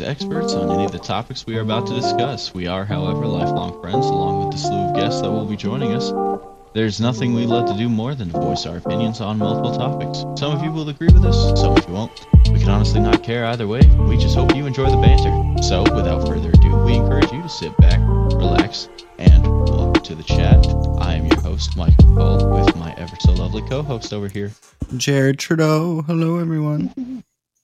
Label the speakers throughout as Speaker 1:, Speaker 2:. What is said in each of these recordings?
Speaker 1: experts on any of the topics we are about to discuss. We are, however, lifelong friends, along with the slew of guests that will be joining us. There's nothing we love to do more than to voice our opinions on multiple topics. Some of you will agree with us, some of you won't. We can honestly not care either way. We just hope you enjoy the banter. So, without further ado, we encourage you to sit back, relax, and welcome to the chat. I am your host, Mike with my ever so lovely co-host over here.
Speaker 2: Jared Trudeau. Hello, everyone.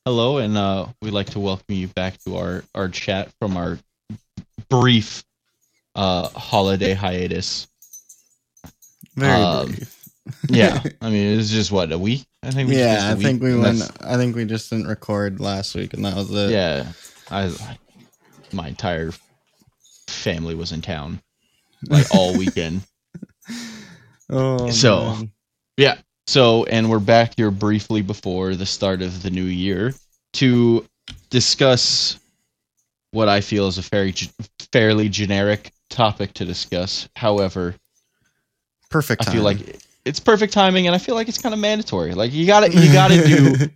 Speaker 1: Hello, and uh, we'd like to welcome you back to our, our chat from our brief uh, holiday hiatus.
Speaker 2: Very
Speaker 1: Um,
Speaker 2: brief.
Speaker 1: Yeah, I mean, it was just what a week. I think. We just
Speaker 2: yeah, I think we went. I think we just didn't record last week, and that was it.
Speaker 1: Yeah, I, my entire family was in town like all weekend.
Speaker 2: Oh,
Speaker 1: So-
Speaker 2: man.
Speaker 1: So, and we're back here briefly before the start of the new year to discuss what I feel is a very fairly generic topic to discuss. However,
Speaker 2: perfect.
Speaker 1: I feel like it's perfect timing, and I feel like it's kind of mandatory. Like you gotta, you gotta do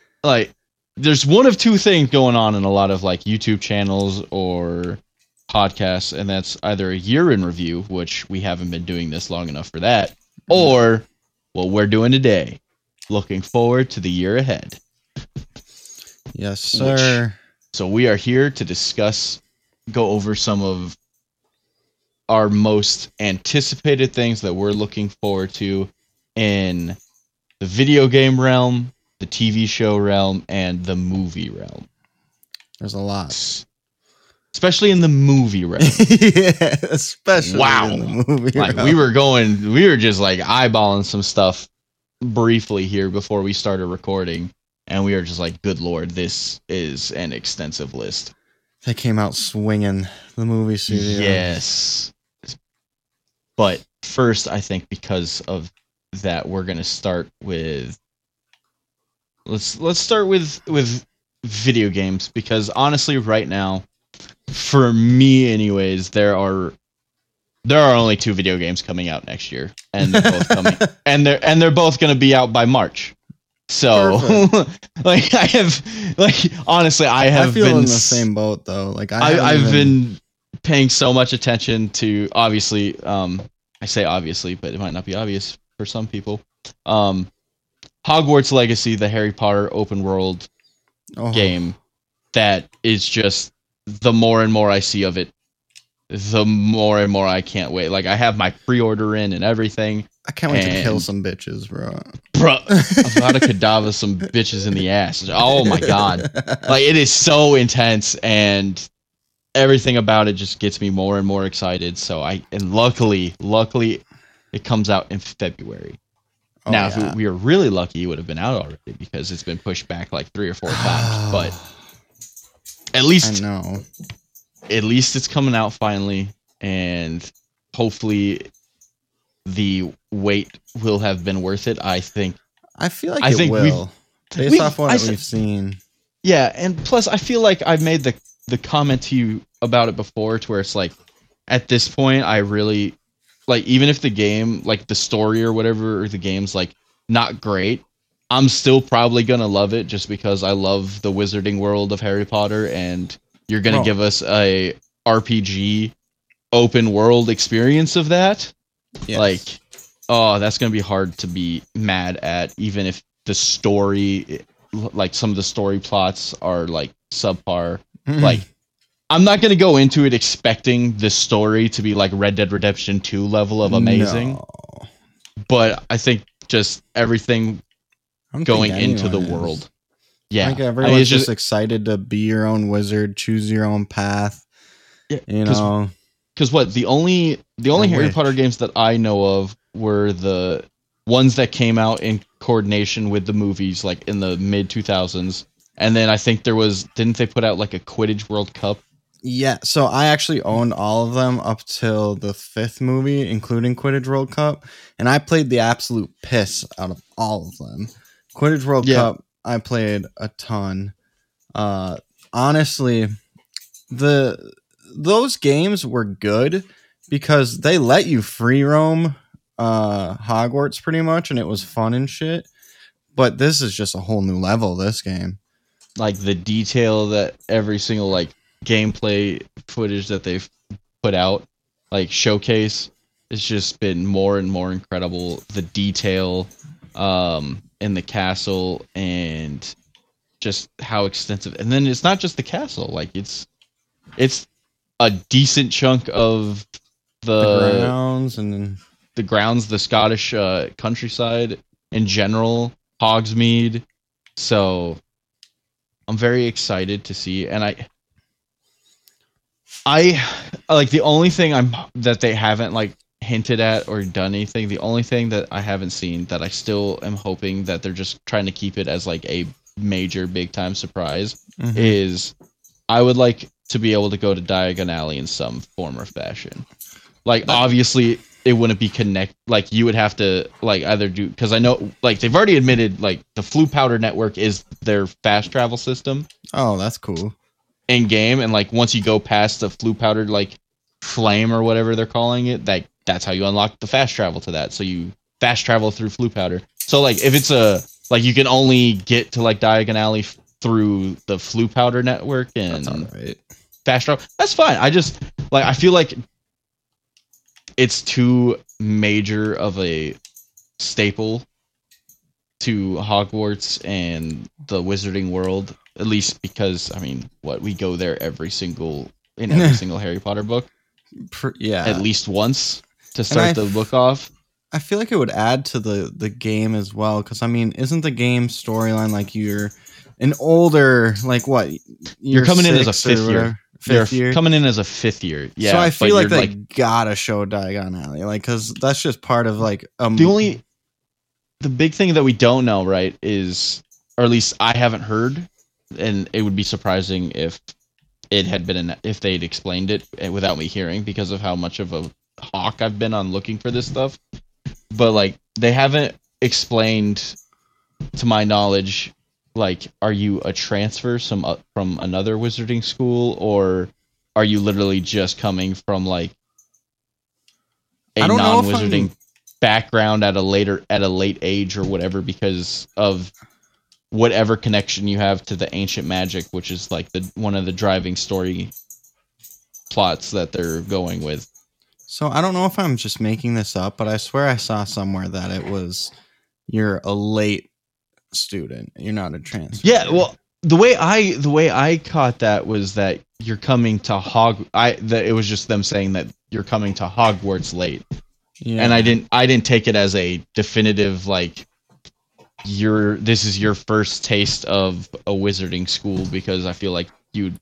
Speaker 1: like. There's one of two things going on in a lot of like YouTube channels or podcasts, and that's either a year in review, which we haven't been doing this long enough for that, mm-hmm. or what we're doing today. Looking forward to the year ahead.
Speaker 2: yes, sir.
Speaker 1: So we are here to discuss, go over some of our most anticipated things that we're looking forward to in the video game realm, the TV show realm, and the movie realm.
Speaker 2: There's a lot.
Speaker 1: Especially in the movie realm.
Speaker 2: yeah, especially
Speaker 1: Wow.
Speaker 2: in the movie.
Speaker 1: like
Speaker 2: realm.
Speaker 1: we were going we were just like eyeballing some stuff briefly here before we started recording and we were just like good lord this is an extensive list
Speaker 2: They came out swinging the movie studio.
Speaker 1: yes but first i think because of that we're going to start with let's let's start with with video games because honestly right now for me anyways there are there are only two video games coming out next year and they're both coming and they're and they're both going to be out by march so like i have like honestly i have
Speaker 2: I feel
Speaker 1: been
Speaker 2: in the same boat though. Like I,
Speaker 1: I've been paying so much attention to obviously um I say obviously, but it might not be obvious for some people. Um Hogwarts Legacy, the Harry Potter open world
Speaker 2: oh,
Speaker 1: game that is just the more and more I see of it, the more and more I can't wait. Like I have my pre-order in and everything.
Speaker 2: I can't wait to kill some bitches, bro.
Speaker 1: Bro, about to cadaver some bitches in the ass. Oh my god. like it is so intense and everything about it just gets me more and more excited so i and luckily luckily it comes out in february
Speaker 2: Oh,
Speaker 1: now if we were really lucky it would have been out already because it's been pushed back like three or four times but at least I
Speaker 2: know.
Speaker 1: at least it's coming out finally and hopefully the wait will have been worth it i think
Speaker 2: I feel like
Speaker 1: I
Speaker 2: it will. Based off what
Speaker 1: I
Speaker 2: we've seen.
Speaker 1: Yeah, and plus I feel like I've made the the comment to you about it before to where it's like at this point I really like even if the game like the story or whatever or the game's like not great, I'm still probably going to love it just because I love the wizarding world of Harry Potter and you're going to
Speaker 2: Bro.
Speaker 1: give us a RPG open world experience of that.
Speaker 2: Yes.
Speaker 1: Like oh, that's going to be hard to be mad at even if the story like some of the story plots are like subpar
Speaker 2: Mhm.
Speaker 1: like i'm not going to go into it expecting the story to be like red dead redemption 2 level of amazing
Speaker 2: No.
Speaker 1: but i think just everything going into the
Speaker 2: is.
Speaker 1: world yeah
Speaker 2: I think
Speaker 1: I mean,
Speaker 2: everyone's just, excited to be your own wizard, choose your own path.
Speaker 1: Yeah,
Speaker 2: You
Speaker 1: 'cause
Speaker 2: know,
Speaker 1: because what the only the only
Speaker 2: I
Speaker 1: harry
Speaker 2: wish.
Speaker 1: potter games that i know of were the ones that came out in coordination with the movies like in the mid 2000s and then i think there was didn't they put out like a quidditch world cup
Speaker 2: yeah. So I actually owned all of them up till the fifth movie, including Quidditch World Cup, and I played the absolute piss out of all of them. Quidditch World
Speaker 1: Yeah.
Speaker 2: Cup, I played a ton. Uh, honestly, the those games were good because they let you free roam uh Hogwarts pretty much and it was fun and shit. But this is just a whole new level this game.
Speaker 1: like the detail that every single like gameplay footage that they've put out, like showcase, it's just been more and more incredible. The detail um, in the castle and just how extensive. And then it's not just the castle; like it's it's a decent chunk of the,
Speaker 2: the grounds and
Speaker 1: the grounds, the Scottish uh, countryside in general, Hogsmeade. So I'm very excited to see, and I, I like the only thing I'm that they haven't like hinted at or done anything. The only thing that I haven't seen that I still am hoping that they're just trying to keep it as like a major big time surprise
Speaker 2: Mhm.
Speaker 1: is I would like to be able to go to Diagon Alley in some form or fashion. Like
Speaker 2: That-
Speaker 1: obviously it wouldn't be connect like you would have to like either do because I know like they've already admitted like the Floo Powder network is their fast travel system
Speaker 2: oh, that's cool.
Speaker 1: in game and like once you go past the Floo Powder like flame or whatever they're calling it that that's how you unlock the fast travel to that so you fast travel through Floo Powder so like if it's a like you can only get to like Diagon Alley f- through the Floo Powder network and
Speaker 2: That's all right.
Speaker 1: fast travel. That's fine. I just like I feel like it's too major of a staple to Hogwarts and the wizarding world. At least because I mean, what we go there every single in every single Harry Potter book
Speaker 2: yeah.
Speaker 1: at least once to start the book off.
Speaker 2: I feel like it would add to the the game as well because I mean, isn't the game storyline like you're an older like what
Speaker 1: You're coming in as a fifth year.
Speaker 2: whatever?
Speaker 1: You're
Speaker 2: Fifth year.
Speaker 1: coming in as a fifth year. Yeah,
Speaker 2: so I feel like they gotta show Diagon Alley, like, because that's just part of like um.
Speaker 1: the only the big thing that we don't know right is or at least i haven't heard and it would be surprising if it had been an, if they'd explained it eh, without me hearing because of how much of a hawk i've been on looking for this stuff but like they haven't explained to my knowledge like are you a transfer some uh, from another wizarding school or are you literally just coming from like a
Speaker 2: I don't know if
Speaker 1: non-wizarding background at a later at a late age or whatever because of whatever connection you have to the ancient magic which is like the one of the driving story plots that they're going with
Speaker 2: So I don't know if I'm just making this up, but I swear I saw somewhere that it was you're a late student. You're not a transfer.
Speaker 1: Yeah, well, the way I the way I caught that was that you're coming to Hog. I that it was just them saying that you're coming to Hogwarts late,
Speaker 2: yeah.
Speaker 1: and I didn't I didn't take it as a definitive like you're this is your first taste of a wizarding school because I feel like you'd.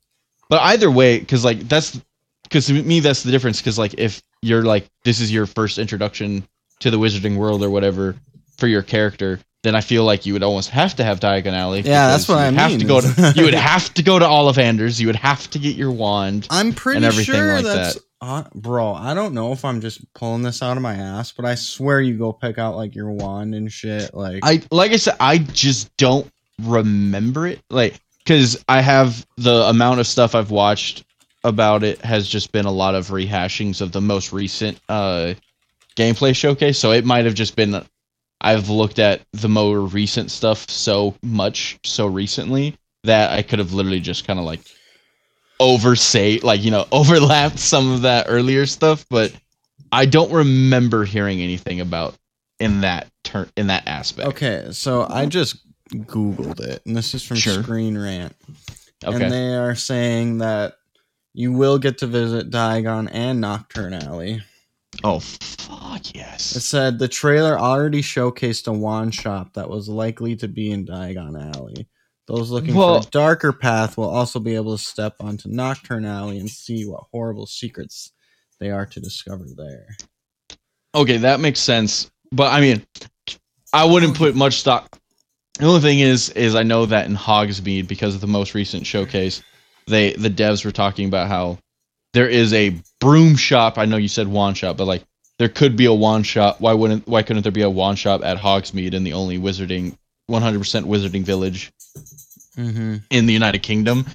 Speaker 1: But either way, because like that's because to me that's the difference. Because like if you're like this is your first introduction to the wizarding world or whatever for your character, then I feel like you would almost have to have Diagon Alley.
Speaker 2: Yeah, that's what
Speaker 1: you
Speaker 2: I
Speaker 1: have to go to. You would have to go to Ollivanders. You would have to get your wand.
Speaker 2: I'm pretty sure
Speaker 1: like
Speaker 2: that's
Speaker 1: that.
Speaker 2: uh, bro. I don't know if I'm just pulling this out of my ass, but I swear you go pick out like your wand and shit. Like
Speaker 1: I like I said, I just don't remember it. Like because I have the amount of stuff I've watched about it has just been a lot of rehashings of the most recent uh gameplay showcase. So it might have just been I've looked at the more recent stuff so much so recently that I could have literally just kind of like oversay like you know overlapped some of that earlier stuff, but I don't remember hearing anything about in that turn in that aspect.
Speaker 2: okay, so I just googled it, and this is from
Speaker 1: Sure.
Speaker 2: Screen Rant,
Speaker 1: Okay.
Speaker 2: and they are saying that you will get to visit Diagon and Knockturn Alley.
Speaker 1: Oh fuck yes.
Speaker 2: It said the trailer already showcased a wand shop that was likely to be in Diagon Alley. Those looking
Speaker 1: Well-
Speaker 2: for a darker path will also be able to step onto Knockturn Alley and see what horrible secrets they are to discover there.
Speaker 1: Okay, that makes sense. But I mean, I wouldn't put much stock. The only thing is, is I know that in Hogsmeade, because of the most recent showcase, they the devs were talking about how there is a broom shop. I know you said wand shop, but like there could be a wand shop. Why wouldn't? Why couldn't there be a wand shop at Hogsmeade in the only wizarding, 100% wizarding village
Speaker 2: Mm-hmm.
Speaker 1: in the United Kingdom?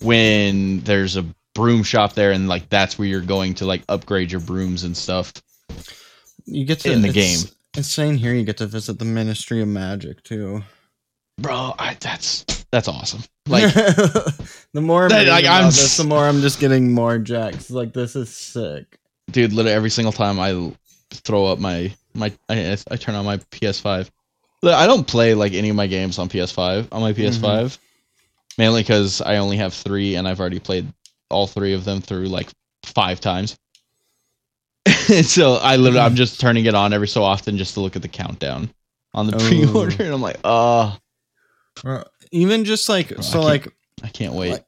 Speaker 1: When there's a broom shop there, and like that's where you're going to like upgrade your brooms and stuff.
Speaker 2: You get to
Speaker 1: In the game.
Speaker 2: It's saying here you get to visit the Ministry of Magic too.
Speaker 1: Bro I, that's that's awesome. Like
Speaker 2: the more I'm,
Speaker 1: That- like, I'm
Speaker 2: this,
Speaker 1: s-
Speaker 2: the more I'm just getting more jacks. Like this is sick.
Speaker 1: dude, literally every single time I throw up my my I, I turn on my PS5. I don't play like any of my games on PS5 on my PS5, mm-hmm. mainly because I only have three and I've already played all three of them through like five times. so I literally I'm mm-hmm. just turning it on every so often just to look at the countdown on the
Speaker 2: Oh.
Speaker 1: pre-order, and I'm like, oh,
Speaker 2: Or even just like
Speaker 1: I
Speaker 2: so,
Speaker 1: can't-
Speaker 2: like
Speaker 1: I can't wait.
Speaker 2: Like-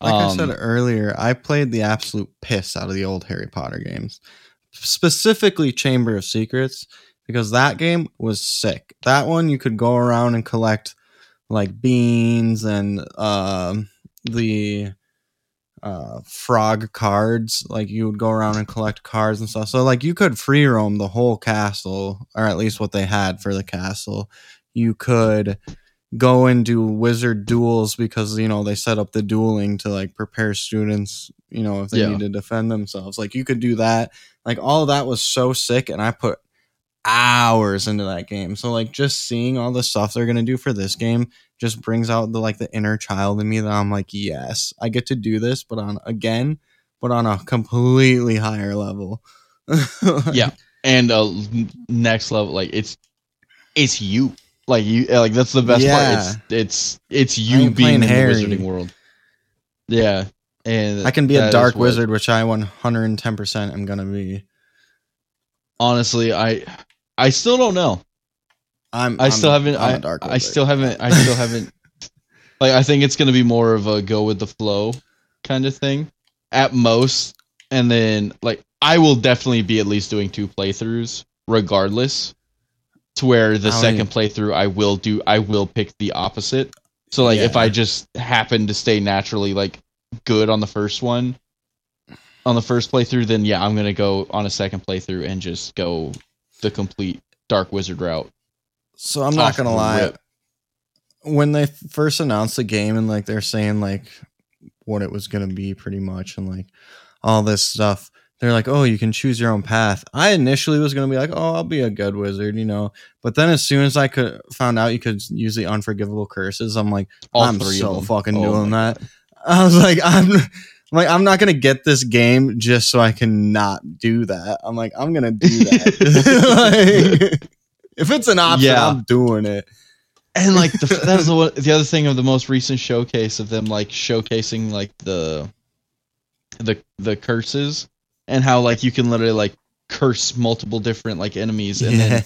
Speaker 2: like I
Speaker 1: Um,
Speaker 2: said earlier, I played the absolute piss out of the old Harry Potter games, specifically Chamber of Secrets, because that game was sick. That one you could go around and collect like beans and um the uh, frog cards. Like you would go around and collect cards and stuff. So like you could free roam the whole castle, or at least what they had for the castle. You could go and do wizard duels because you know they set up the dueling to like prepare students you know if they
Speaker 1: Yeah.
Speaker 2: need to defend themselves like you could do that like all that was so sick and i put hours into that game so like just seeing all the stuff they're to do for this game just brings out the like the inner child in me that i'm like yes i get to do this but on again but on a completely higher level
Speaker 1: Yeah. and uh, n- next level like it's it's you like you like that's the best
Speaker 2: Yeah.
Speaker 1: part. It's it's it's you being in
Speaker 2: Harry.
Speaker 1: the wizarding world. Yeah and
Speaker 2: i can be a dark wizard which i 110% am going to be.
Speaker 1: Honestly i i still don't know.
Speaker 2: I'm
Speaker 1: i
Speaker 2: I'm-
Speaker 1: still haven't
Speaker 2: I'm
Speaker 1: I,
Speaker 2: a dark
Speaker 1: I still haven't i still haven't like i think it's gonna be more of a go with the flow kind of thing at most. And then like i will definitely be at least doing two playthroughs regardless to where the
Speaker 2: I don't
Speaker 1: second playthrough i will do i will pick the opposite so like if i just happen to stay naturally like good on the first one on the first playthrough then yeah i'm gonna go on a second playthrough and just go the complete dark wizard route
Speaker 2: So I'm not gonna lie.
Speaker 1: rip.
Speaker 2: When they first announced the game and like they're saying like what it was gonna be pretty much and like all this stuff, they're like, Oh, you can choose your own path. I initially was gonna be like, Oh, I'll be a good wizard, you know. But then as soon as I could found out you could use the unforgivable curses, I'm like,
Speaker 1: all
Speaker 2: I'm so fucking
Speaker 1: Oh
Speaker 2: doing that. I was like, I'm I'm like, I'm not gonna get this game just so I can not do that. I'm like, I'm gonna do that. Like, if it's an option,
Speaker 1: Yeah.
Speaker 2: I'm doing it.
Speaker 1: and like the, that was the, the other thing of the most recent showcase of them like showcasing like the the the curses and how like you can literally like curse multiple different like enemies and then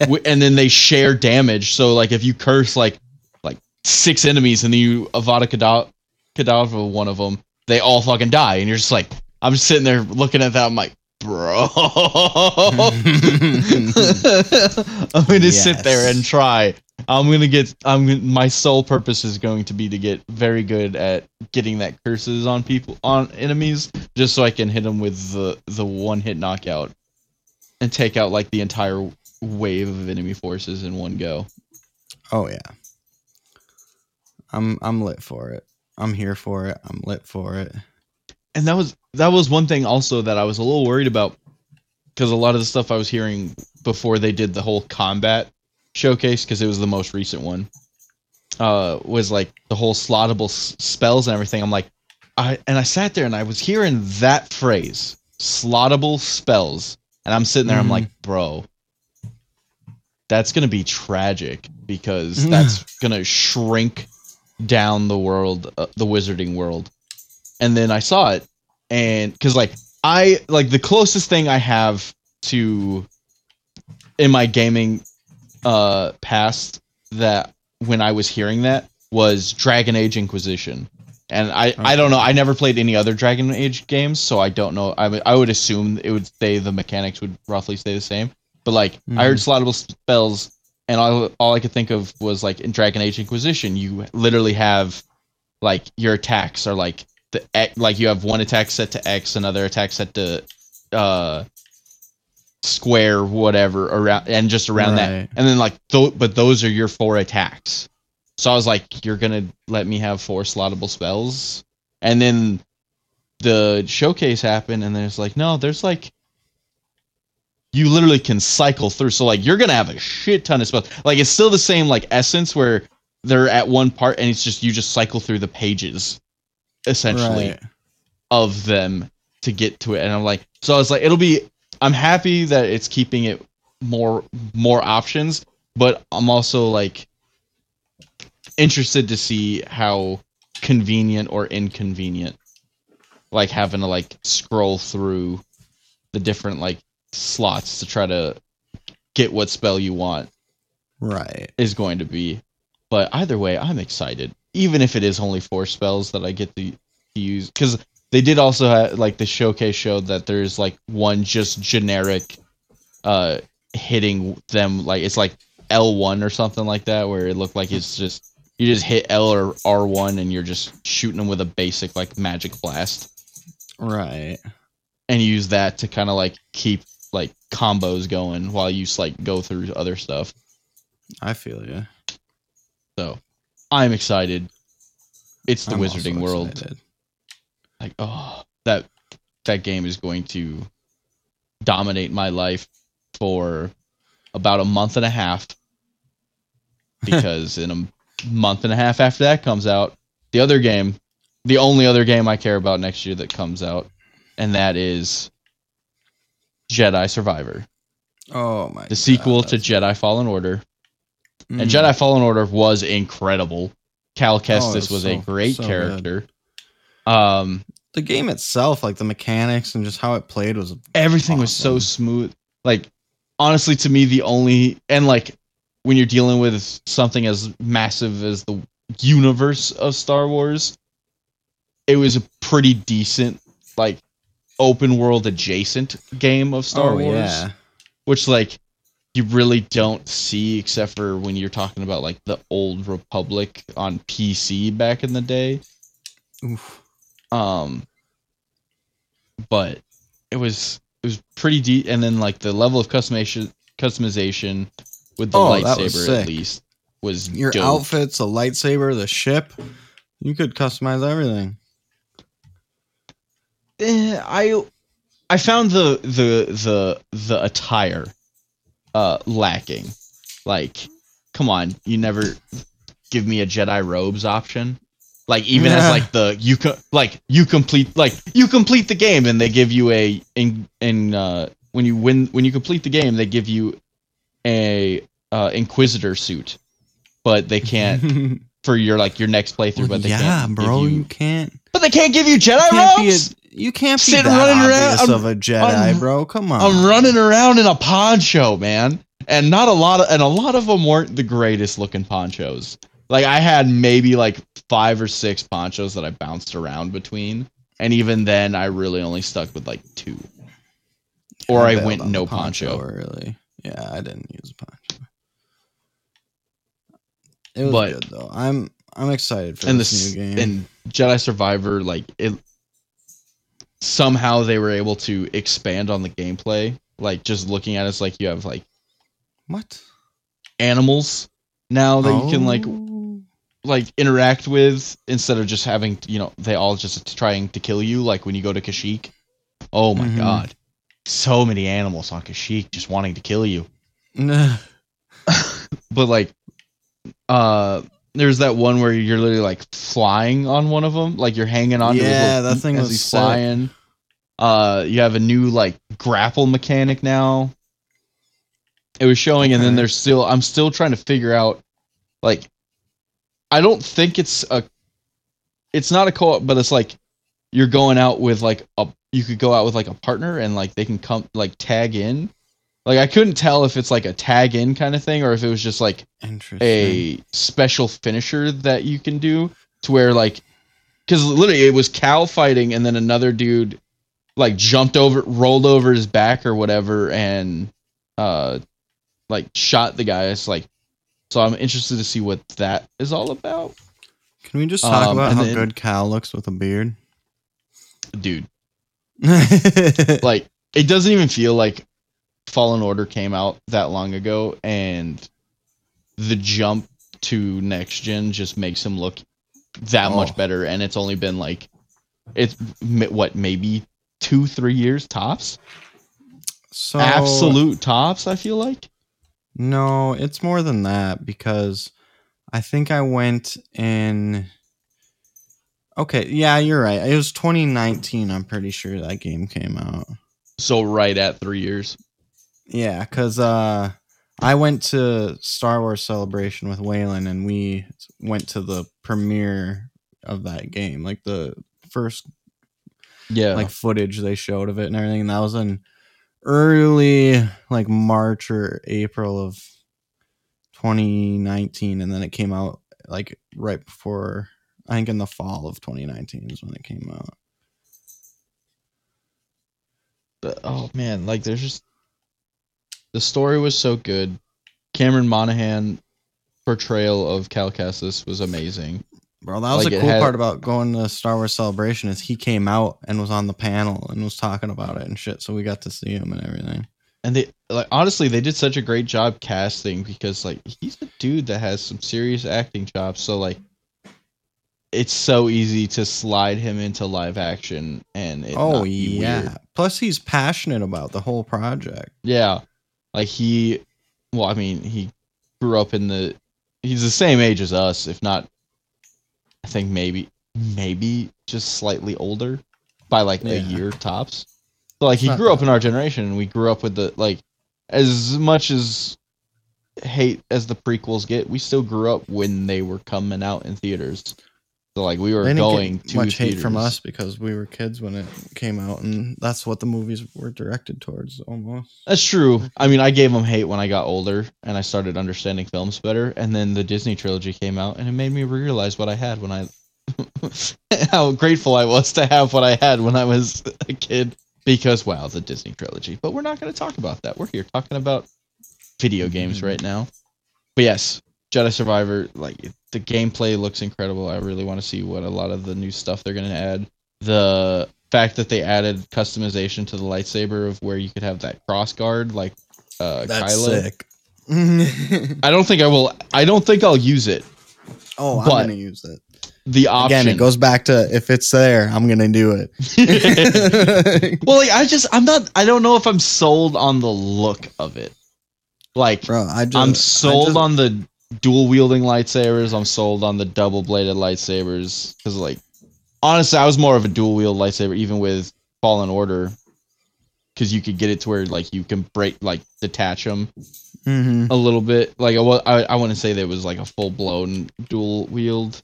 Speaker 1: w- and then they share damage. So like if you curse like like six enemies and then you avada Kedavra, Kedavra one of them they all fucking die. And you're just like i'm just sitting there looking at that i'm like bro i'm gonna sit there and try i'm gonna get i'm gonna- my sole purpose is going to be to get very good at getting that curses on people on enemies just so i can hit them with the the one hit knockout and take out like the entire wave of enemy forces in one go
Speaker 2: oh yeah. I'm I'm lit for it. I'm here for it. I'm lit for it.
Speaker 1: And that was that was one thing also that I was a little worried about because a lot of the stuff I was hearing before they did the whole combat showcase because it was the most recent one uh was like the whole slottable s- spells and everything. I'm like I and I sat there and I was hearing that phrase slottable spells. And I'm sitting there I'm
Speaker 2: Mhm.
Speaker 1: like bro that's going to be tragic because that's going to shrink down the world uh, the wizarding world and then I saw it, and because like I like the closest thing I have to in my gaming uh past that when I was hearing that was Dragon Age Inquisition, and I I don't know. I never played any other Dragon Age games, so I don't know. I would- I would assume it would stay the mechanics would roughly stay the same, but like I heard slottable spells. And all, all I could think of was like in Dragon Age Inquisition, you literally have like your attacks are like the like you have one attack set to X, another attack set to uh square, whatever around, and just around that, and then like th- but those are your four attacks. So I was like, you're gonna let me have four slottable spells, and then the showcase happened, and there's like, no, there's like. You literally can cycle through, so like you're gonna have a shit ton of spells. Like it's still the same like essence where they're at one part and it's just you just cycle through the pages essentially
Speaker 2: Right.
Speaker 1: of them to get to it and i'm like so i was like it'll be i'm happy that it's keeping it more more options but i'm also like interested to see how convenient or inconvenient like having to like scroll through the different like slots to try to get what spell you want
Speaker 2: Right.
Speaker 1: is going to be. But either way, I'm excited. Even if it is only four spells that I get to, to use, because they did also have, like the showcase showed that there's like one just generic, uh, hitting them like it's like L1 or something like that, where it looked like it's just you just hit L or R1 and you're just shooting them with a basic like magic blast,
Speaker 2: Right.
Speaker 1: and use that to kind of like keep like combos going while you like go through other stuff.
Speaker 2: I feel you.
Speaker 1: So I'm excited. It's the
Speaker 2: I'm
Speaker 1: Wizarding World.
Speaker 2: excited.
Speaker 1: Like, oh, that that game is going to dominate my life for about a month and a half. Because in a month and a half after that comes out, the other game, the only other game I care about next year that comes out, and that is Jedi Survivor,
Speaker 2: Oh my.
Speaker 1: the sequel
Speaker 2: God,
Speaker 1: to Jedi Fallen Order. And
Speaker 2: Mm.
Speaker 1: Jedi Fallen Order was incredible. Cal Kestis
Speaker 2: Oh,
Speaker 1: was a great
Speaker 2: so good.
Speaker 1: character. Um,
Speaker 2: The game itself, like the mechanics and just how it played, was
Speaker 1: everything was so smooth. Like, honestly, to me, the only and like when you're dealing with something as massive as the universe of Star Wars, it was a pretty decent, like, open world adjacent game of Star
Speaker 2: oh,
Speaker 1: Wars.
Speaker 2: Yeah.
Speaker 1: which like you really don't see except for when you're talking about like the old republic on pc back in the day
Speaker 2: Oof.
Speaker 1: um but it was it was pretty deep and then like the level of customization customization with the
Speaker 2: Oh,
Speaker 1: lightsaber at least was
Speaker 2: Your
Speaker 1: dope.
Speaker 2: outfits, the lightsaber, the ship. You could customize everything.
Speaker 1: Eh, I I found the the the the attire uh lacking. Like, come on, you never give me a Jedi robes option. Like even as like the you co- like you complete like you complete the game and they give you a in in uh when you win when you complete the game they give you a uh Inquisitor suit, but they can't for your like your next playthrough. but they
Speaker 2: yeah,
Speaker 1: can't
Speaker 2: bro, you,
Speaker 1: you,
Speaker 2: can't.
Speaker 1: but they can't give you Jedi
Speaker 2: can't
Speaker 1: robes.
Speaker 2: You can't be
Speaker 1: Sitting
Speaker 2: that
Speaker 1: running around-
Speaker 2: obvious
Speaker 1: I'm-
Speaker 2: of a Jedi,
Speaker 1: I'm-
Speaker 2: bro. Come on.
Speaker 1: I'm running around in a poncho, man, and not a lot of and a lot of them weren't the greatest looking ponchos. Like I had maybe like five or six ponchos that I bounced around between, and even then, I really only stuck with like two. Or I
Speaker 2: bailed
Speaker 1: went no poncho.
Speaker 2: Early. Yeah, I didn't use a poncho. It was
Speaker 1: But-
Speaker 2: good though. I'm I'm excited for this
Speaker 1: this
Speaker 2: new game.
Speaker 1: and Jedi Survivor, like it, somehow they were able to expand on the gameplay. Like just looking at it, it's like you have like
Speaker 2: what?
Speaker 1: animals now that you can like
Speaker 2: Oh.
Speaker 1: like interact with instead of just having you know they all just trying to kill you like when you go to Kashyyyk. Oh my
Speaker 2: Mhm.
Speaker 1: god. So many animals on Kashyyyk just wanting to kill you. But like uh there's that one where you're literally like flying on one of them, like you're hanging on to his
Speaker 2: Yeah,
Speaker 1: little
Speaker 2: that thing
Speaker 1: as
Speaker 2: was
Speaker 1: he's
Speaker 2: sick.
Speaker 1: flying. Uh you have a new like grapple mechanic now. It was showing and then there's still I'm still trying to figure out like I don't think it's a it's not a co-op but it's like you're going out with like a you could go out with like a partner and like they can come like tag in. Like I couldn't tell if it's like a tag in kind of thing or if it was just like a special finisher that you can do to where like because literally it was Cal fighting and then another dude like jumped over rolled over his back or whatever and uh like shot the guy. It's like so i'm interested to see what that is all about.
Speaker 2: Can we just talk
Speaker 1: um,
Speaker 2: about how
Speaker 1: then-
Speaker 2: good Cal looks with a beard?
Speaker 1: dude. Like it doesn't even feel like fallen order came out that long ago and the jump to next gen just makes him look that
Speaker 2: Oh.
Speaker 1: much better and it's only been like it's what maybe two three years tops
Speaker 2: so
Speaker 1: absolute tops i feel like
Speaker 2: No, it's more than that because I think I went in. Okay, yeah, you're right. It was 2019. I'm pretty sure that game came out.
Speaker 1: So right at three years.
Speaker 2: Yeah, because uh, I went to Star Wars Celebration with Waylon, and we went to the premiere of that game, like the first
Speaker 1: Yeah.
Speaker 2: like footage they showed of it and everything. And that was in early like March or April of 2019, and then it came out like right before. I think in the fall of 2019 is when it came out.
Speaker 1: but, oh man, like there's just the story was so good. Cameron Monaghan portrayal of Cal Kestis was amazing.
Speaker 2: Bro, that was
Speaker 1: Like,
Speaker 2: the cool
Speaker 1: had-
Speaker 2: part about going to Star Wars Celebration is he came out and was on the panel and was talking about it and shit. So we got to see him and everything.
Speaker 1: And they like honestly they did such a great job casting because like he's a dude that has some serious acting chops. So like it's so easy to slide him into live action and it
Speaker 2: oh yeah.
Speaker 1: weird.
Speaker 2: Plus he's passionate about the whole project.
Speaker 1: Yeah. Like he well, I mean, he grew up in the he's the same age as us, if not I think maybe maybe just slightly older by like a year tops. So like he grew up in our generation and we grew up with the like as much as hate as the prequels get, we still grew up when they were coming out in theaters. So like we were
Speaker 2: They didn't
Speaker 1: going
Speaker 2: get
Speaker 1: to
Speaker 2: much hate from us because we were kids when it came out, and that's what the movies were directed towards almost.
Speaker 1: That's true. I mean, I gave them hate when I got older and I started understanding films better. And then the Disney trilogy came out, and it made me realize what I had when I, how grateful I was to have what I had when I was a kid. Because wow, the Disney trilogy. But we're not going to talk about that. We're here talking about video games
Speaker 2: Mhm.
Speaker 1: right now. But yes, Jedi Survivor. Like the gameplay looks incredible. I really want to see what a lot of the new stuff they're going to add. The fact that they added customization to the lightsaber of where you could have that cross guard like uh Kylo.
Speaker 2: sick.
Speaker 1: I don't think I will I don't think I'll use it.
Speaker 2: oh, I'm
Speaker 1: But-
Speaker 2: gonna use it
Speaker 1: The option
Speaker 2: again. It goes back to if it's there, I'm gonna do it.
Speaker 1: Well, like I just I'm not I don't know if I'm sold on the look of it. Like
Speaker 2: Bro, I just,
Speaker 1: I'm sold
Speaker 2: just-
Speaker 1: on the dual wielding lightsabers. I'm sold on the double bladed lightsabers because, like, honestly, I was more of a dual wield lightsaber even with Fallen Order because you could get it to where like you can break like detach them
Speaker 2: Mhm.
Speaker 1: a little bit. Like I I, I wouldn't say there was like a full blown dual wield,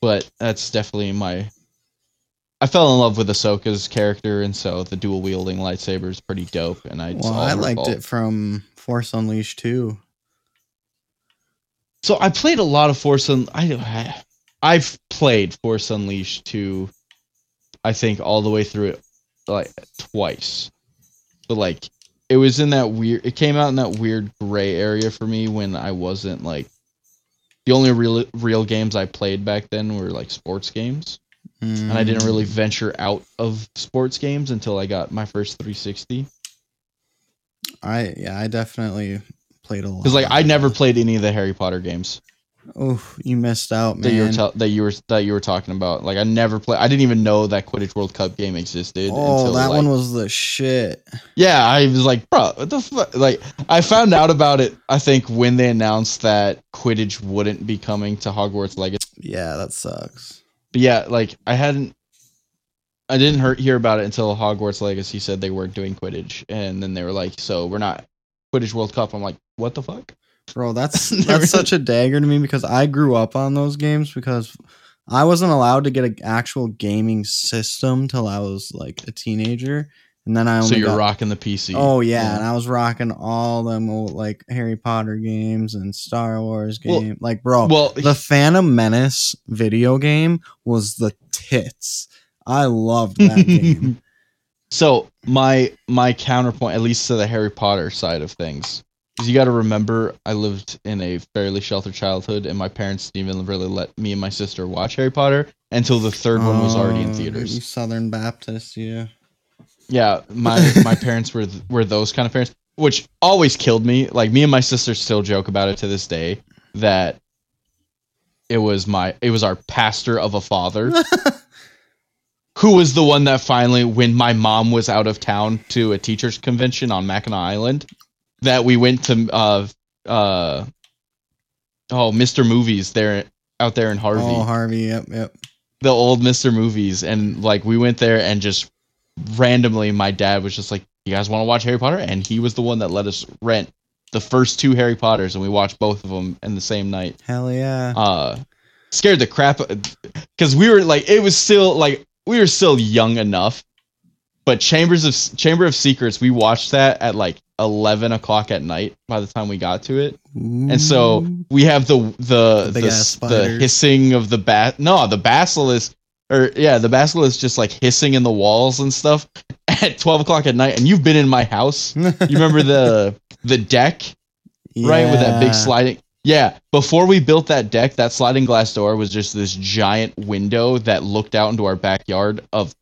Speaker 1: but that's definitely my. I fell in love with Ahsoka's character, and so the dual wielding lightsaber is pretty dope. And I,
Speaker 2: Well, I liked it from Force Unleashed too.
Speaker 1: So I played a lot of Force Un- I I've played Force Unleashed 2 I think all the way through it like twice. But like it was in that weird it came out in that weird gray area for me when I wasn't like the only real real games I played back then were like sports games and I didn't really
Speaker 2: Mm.
Speaker 1: venture out of sports games until I got my first 360
Speaker 2: I yeah, I definitely played a lot.
Speaker 1: cuz like I never played any of the Harry Potter games.
Speaker 2: Oh, you missed out,
Speaker 1: that you were
Speaker 2: man.
Speaker 1: that you were that you were talking about. Like I never played. I didn't even know that Quidditch World Cup game existed.
Speaker 2: oh,
Speaker 1: until,
Speaker 2: that
Speaker 1: like-
Speaker 2: one was the shit.
Speaker 1: Yeah, I was like, bro, what the fuck? Like I found out about it. I think when they announced that Quidditch wouldn't be coming to Hogwarts Legacy.
Speaker 2: Yeah, that sucks.
Speaker 1: But yeah, like I hadn't. I didn't hear, hear about it until Hogwarts Legacy said they weren't doing Quidditch, and then they were like, "So we're not Quidditch World Cup." I'm like, "What the fuck?"
Speaker 2: Bro, that's that's such a dagger to me because I grew up on those games because I wasn't allowed to get an actual gaming system till I was like a teenager, and then I only
Speaker 1: So you're
Speaker 2: got,
Speaker 1: rocking the PC.
Speaker 2: Oh yeah, and I was rocking all them old like Harry Potter games and Star Wars
Speaker 1: Well-
Speaker 2: game. like, bro,
Speaker 1: Well,
Speaker 2: the Phantom Menace video game was the tits. I loved that game.
Speaker 1: So my my counterpoint, at least to the Harry Potter side of things, is you got to remember I lived in a fairly sheltered childhood, and my parents didn't even really let me and my sister watch Harry Potter until the third one was already in
Speaker 2: Oh,
Speaker 1: theaters.
Speaker 2: Southern Baptist, yeah.
Speaker 1: Yeah, my my parents were th- were those kind of parents, which always killed me. Like me and my sister still joke about it to this day that it was my it was our pastor of a father who was the one that finally, when my mom was out of town to a teachers convention on Mackinac Island, that we went to uh uh oh Mr. Movies there out there in Harvey,
Speaker 2: Oh, Harvey. Yep, yep.
Speaker 1: the old Mr. Movies, and like we went there and just randomly, my dad was just like, "You guys want to watch Harry Potter?" And he was the one that let us rent the first two Harry Potters, and we watched both of them in the same night.
Speaker 2: Hell yeah.
Speaker 1: Uh, scared the crap because we were like, it was still like we were still young enough. But Chambers of Chamber of Secrets, we watched that at like eleven o'clock at night. By the time we got to it, and so we have the the
Speaker 2: Big
Speaker 1: the, the hissing of the bat. No, the basilisk, or yeah, the basilisk just like hissing in the walls and stuff at twelve o'clock at night. And you've been in my house. You remember the the deck, right, with that big sliding. Yeah, before we built that deck, that sliding glass door was just this giant window that looked out into our backyard of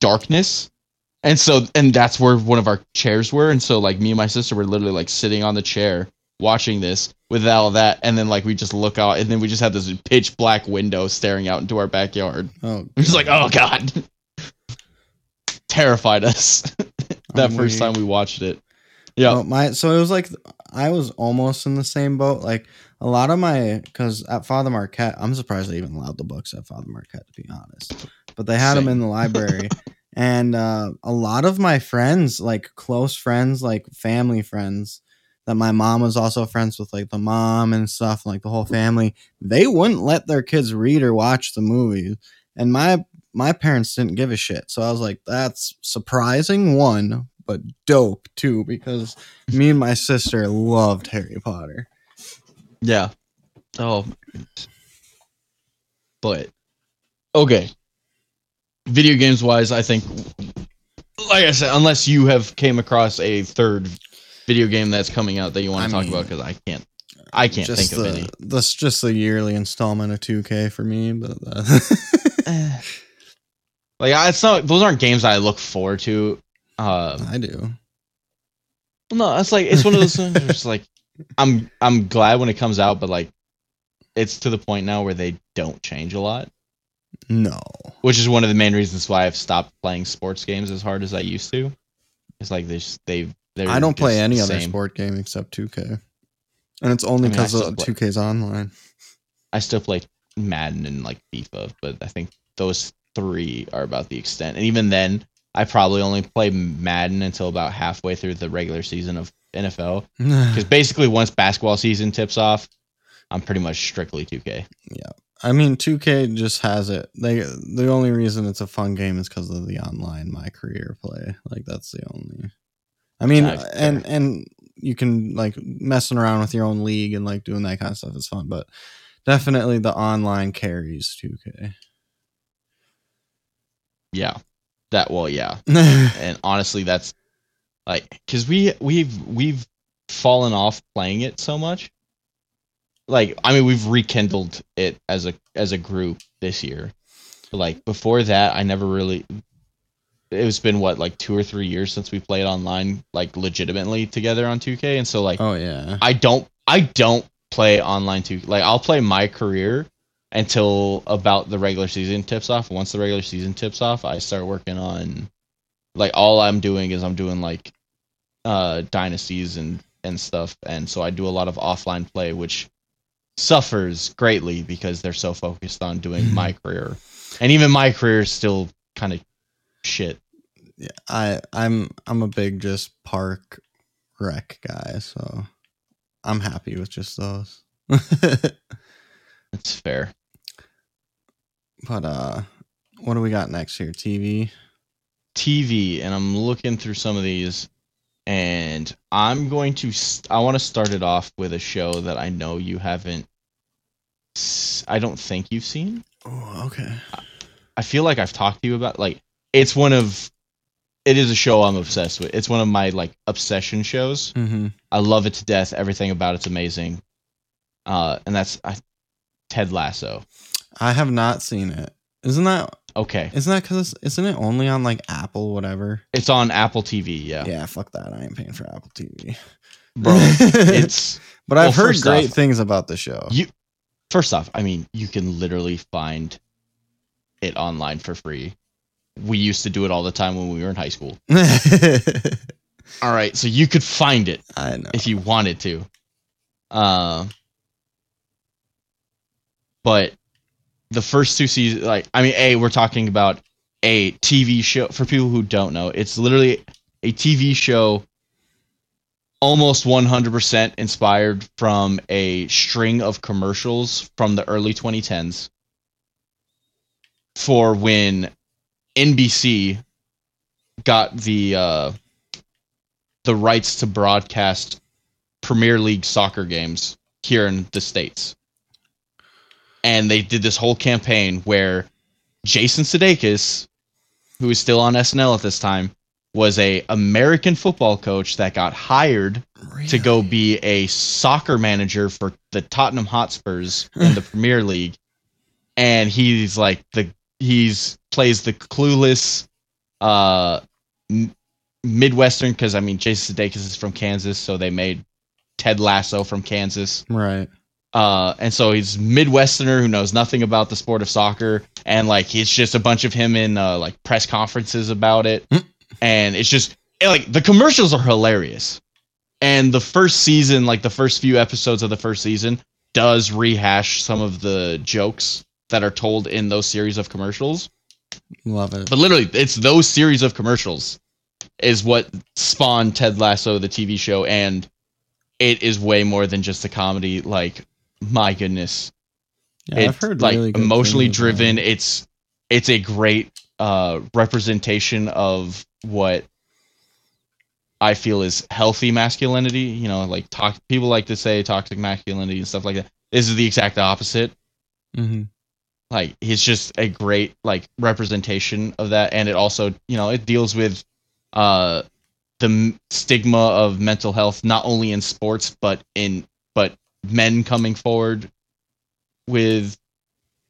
Speaker 1: darkness. And so, and that's where one of our chairs were. And so, like, me and my sister were literally like sitting on the chair watching this with all that. And then, like, we just look out, and then we just have this pitch black window staring out into our backyard.
Speaker 2: Oh,
Speaker 1: We're just like, oh, God. Terrified us that
Speaker 2: I'm
Speaker 1: first
Speaker 2: weak.
Speaker 1: time we watched it. Yeah.
Speaker 2: Well, my so it was like I was almost in the same boat. Like a lot of my because at Father Marquette, I'm surprised they even allowed the books at Father Marquette to be honest. But they had them in the library, and uh, a lot of my friends, like close friends, like family friends, that my mom was also friends with, like the mom and stuff, like the whole family. They wouldn't let their kids read or watch the movies, and my my parents didn't give a shit. So I was like, that's surprising one, but dope too, because me and my sister loved Harry Potter.
Speaker 1: Yeah. Oh. But okay. Video games wise, I think like I said, unless you have came across a third video game that's coming out that you want
Speaker 2: I
Speaker 1: to talk
Speaker 2: mean,
Speaker 1: about because I can't I can't think of
Speaker 2: the,
Speaker 1: any.
Speaker 2: That's just the yearly installment of 2K for me, but uh,
Speaker 1: Like I- it's not those aren't games I look forward to. Uh
Speaker 2: I do.
Speaker 1: no, it's like it's one of those things where it's like I'm I'm glad when it comes out, but like it's to the point now where they don't change a lot.
Speaker 2: No.
Speaker 1: which is one of the main reasons why I've stopped playing sports games as hard as I used to. It's like they they they
Speaker 2: I don't play any other sport game except 2K. And it's only
Speaker 1: I mean,
Speaker 2: because of
Speaker 1: play-
Speaker 2: 2K's online.
Speaker 1: I still play Madden and like FIFA, but I think those three are about the extent. And even then, I probably only play Madden until about halfway through the regular season of NFL. Because basically, once basketball season tips off, I'm pretty much strictly 2K. Yeah.
Speaker 2: I mean, 2K just has it. They the only reason it's a fun game is because of the online my career play. Like that's the only. I mean,
Speaker 1: Yeah,
Speaker 2: and and you can like messing around with your own league and like doing that kind of stuff is fun, but definitely the online carries 2K.
Speaker 1: Yeah, that well, yeah. and honestly that's like because we we've we've fallen off playing it so much like i mean we've rekindled it as a as a group this year but like before that i never really it's been what like two or three years since we played online like legitimately together on 2k and so like
Speaker 2: oh yeah.
Speaker 1: I don't I don't play online too. Like I'll play my career until about the regular season tips off. Once the regular season tips off, I start working on like all I'm doing is I'm doing like uh dynasties and and stuff. And so I do a lot of offline play which suffers greatly because they're so focused on doing my career. And even my career is still kind of shit.
Speaker 2: yeah, I I'm I'm a big just park rec guy, so I'm happy with just those.
Speaker 1: It's fair.
Speaker 2: But uh what do we got next here? TV.
Speaker 1: TV and I'm looking through some of these and I'm going to st- I want to start it off with a show that I know you haven't s- I don't think you've seen.
Speaker 2: Oh, okay.
Speaker 1: I feel like I've talked to you about like it's one of it is a show I'm obsessed with. It's one of my like obsession shows.
Speaker 2: Mm-hmm.
Speaker 1: I love it to death. Everything about it's amazing. Uh and that's I, Ted Lasso.
Speaker 2: I have not seen it. Isn't that
Speaker 1: Okay.
Speaker 2: isn't that because isn't it only on like Apple whatever?
Speaker 1: It's on Apple TV, yeah.
Speaker 2: Yeah, fuck that. I ain't paying for Apple TV,
Speaker 1: Bro, it's
Speaker 2: but I've
Speaker 1: well,
Speaker 2: heard great
Speaker 1: off-
Speaker 2: things about the show.
Speaker 1: You first off, I mean, you can literally find it online for free. We used to do it all the time when we were in high school. All right, so you could find it
Speaker 2: I know.
Speaker 1: if you wanted to. Uh, but the first two seasons, like I mean, a we're talking about a TV show for people who don't know. It's literally a TV show almost 100% inspired from a string of commercials from the early 2010s for when NBC got the uh, the rights to broadcast Premier League soccer games here in the states. And they did this whole campaign where Jason Sudeikis, who is still on SNL at this time, was a American football coach that got hired
Speaker 2: Really?
Speaker 1: to go be a soccer manager for the Tottenham Hotspurs in the Premier League, and he's like the he's plays the clueless uh m- Midwestern because I mean Jason Sudeikis is from Kansas, so they made Ted Lasso from Kansas.
Speaker 2: Right.
Speaker 1: Uh, and so he's Midwesterner who knows nothing about the sport of soccer, and like it's just a bunch of him in uh, like press conferences about it,
Speaker 2: Mm.
Speaker 1: and it's just like the commercials are hilarious, and the first season, like the first few episodes of the first season, does rehash some of the jokes that are told in those series of commercials,
Speaker 2: Love it.
Speaker 1: but literally it's those series of commercials is what spawned Ted Lasso, the TV show, and it is way more than just a comedy. Like my goodness,
Speaker 2: Yeah,
Speaker 1: it's I've heard like
Speaker 2: really
Speaker 1: emotionally driven.
Speaker 2: it.
Speaker 1: it's it's a great uh representation of what i feel is healthy masculinity you know like talk people like to say toxic masculinity and stuff like that. This is the exact opposite.
Speaker 2: Mhm.
Speaker 1: like it's just a great like representation of that. And it also you know it deals with uh the stigma of mental health not only in sports but in but men coming forward with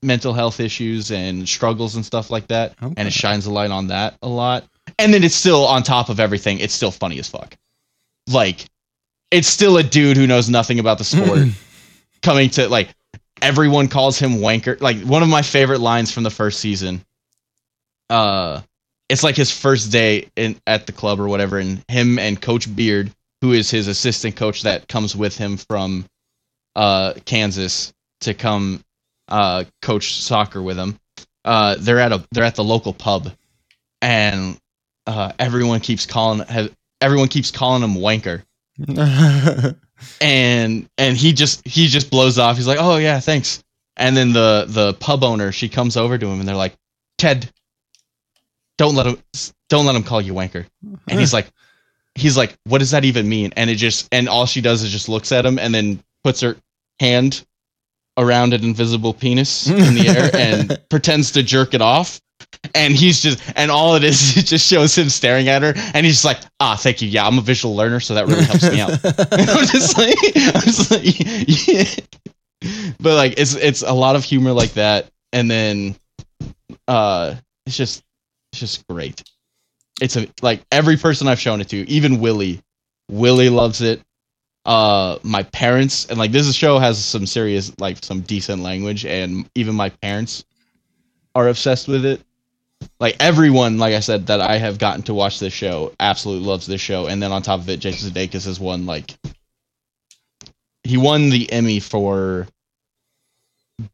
Speaker 1: mental health issues and struggles and stuff like that and it shines a light on that a lot. And then it's still on top of everything it's still funny as fuck. Like it's still a dude who knows nothing about the sport coming to like everyone calls him wanker. Like one of my favorite lines from the first season uh it's like his first day in at the club or whatever and him and coach beard who is his assistant coach that comes with him from uh kansas to come uh coach soccer with him uh they're at a they're at the local pub and uh everyone keeps calling has, everyone keeps calling him wanker and and he just he just blows off. He's like, "Oh yeah, thanks." And then the the pub owner she comes over to him and they're like, "Ted, don't let him don't let him call you wanker." And he's like, he's like, "What does that even mean?" And it just and all she does is just looks at him and then puts her hand around an invisible penis in the air and pretends to jerk it off. And he's just, and all it is, it just shows him staring at her, and he's just like, "Ah, thank you. Yeah, I'm a visual learner, so that really helps me out." I'm just like, I'm just like, yeah. But like, it's it's a lot of humor like that, and then, uh, it's just it's just great. It's a like every person I've shown it to, even Willie, Willie loves it. Uh, my parents and like this show has some serious like some decent language, and even my parents are obsessed with it. Like everyone, like I said, that I have gotten to watch this show absolutely loves this show, and then on top of it, Jason Sudeikis has won like he won the Emmy for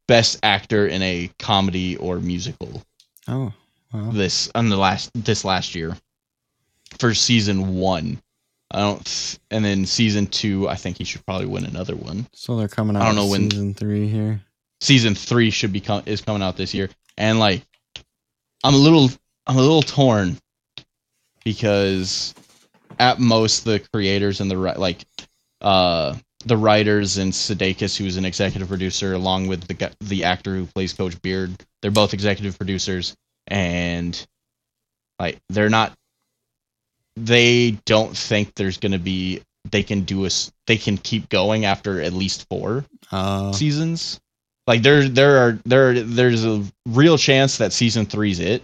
Speaker 1: best actor in a comedy or musical
Speaker 2: oh, wow.
Speaker 1: this on the last this last year for season one. I don't, th- and then season two, I think he should probably win another one.
Speaker 2: So they're coming out.
Speaker 1: I don't know when-
Speaker 2: season three here.
Speaker 1: Season three should be com- is coming out this year, and like, I'm a little I'm a little torn because at most the creators and the like uh the writers and Sudeikis, who's an executive producer, along with the the actor who plays Coach Beard, they're both executive producers, and like they're not. They don't think there's gonna be. They can do a They can keep going after at least four
Speaker 2: Uh,
Speaker 1: seasons. Like there, there are there, there's a real chance that season three's it,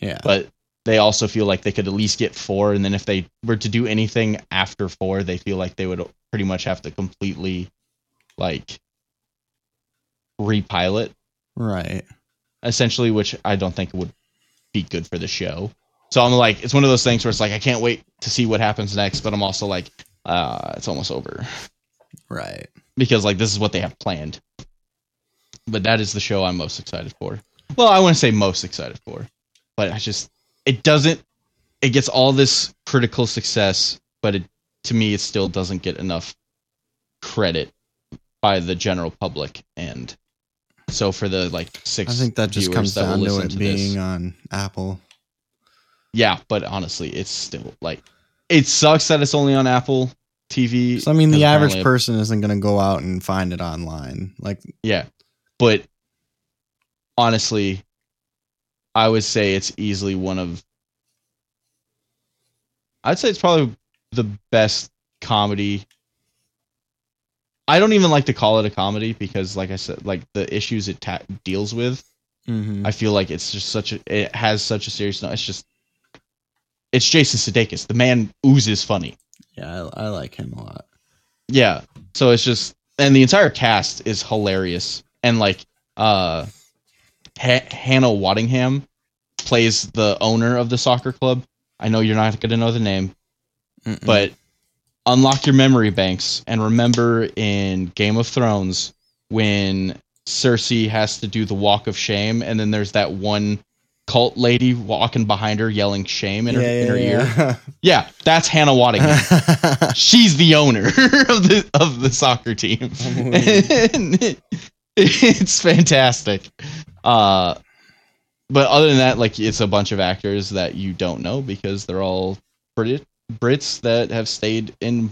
Speaker 2: yeah.
Speaker 1: but they also feel like they could at least get four, and then if they were to do anything after four, they feel like they would pretty much have to completely, like, repilot
Speaker 2: Right.
Speaker 1: essentially, which I don't think would be good for the show. So I'm like, it's one of those things where it's like I can't wait to see what happens next, but I'm also like, uh, it's almost over
Speaker 2: Right.
Speaker 1: because like this is what they have planned. but that is the show I'm most excited for. Well, I wouldn't say most excited for, but I just it doesn't. It gets all this critical success, but it to me it still doesn't get enough credit by the general public, and so for the like six,
Speaker 2: I think that just comes
Speaker 1: that
Speaker 2: down to it
Speaker 1: to
Speaker 2: being
Speaker 1: this-
Speaker 2: on Apple.
Speaker 1: Yeah. But honestly, it's still like it sucks that it's only on Apple TV.
Speaker 2: So I mean, the average person isn't going to go out and find it online. Like,
Speaker 1: Yeah. But honestly, I would say it's easily one of I'd say it's probably the best comedy. I don't even like to call it a comedy because like I said like the issues it ta- deals with,
Speaker 2: mhm.
Speaker 1: I feel like it's just such a it has such a serious note. It's just it's Jason Sudeikis. The man oozes funny.
Speaker 2: yeah, I, I like him a lot.
Speaker 1: Yeah. So it's just and the entire cast is hilarious and like uh ha- Hannah Waddingham plays the owner of the soccer club. I know you're not going to know the name,
Speaker 2: Mm-mm.
Speaker 1: but unlock your memory banks and remember in Game of Thrones when Cersei has to do the walk of shame and then there's that one cult lady walking behind her yelling shame in her, in her ear.
Speaker 2: yeah.
Speaker 1: Yeah, that's Hannah Waddingham she's the owner of the of the soccer team. It- it's fantastic. Uh but other than that, like it's a bunch of actors that you don't know because they're all Brit Brits that have stayed in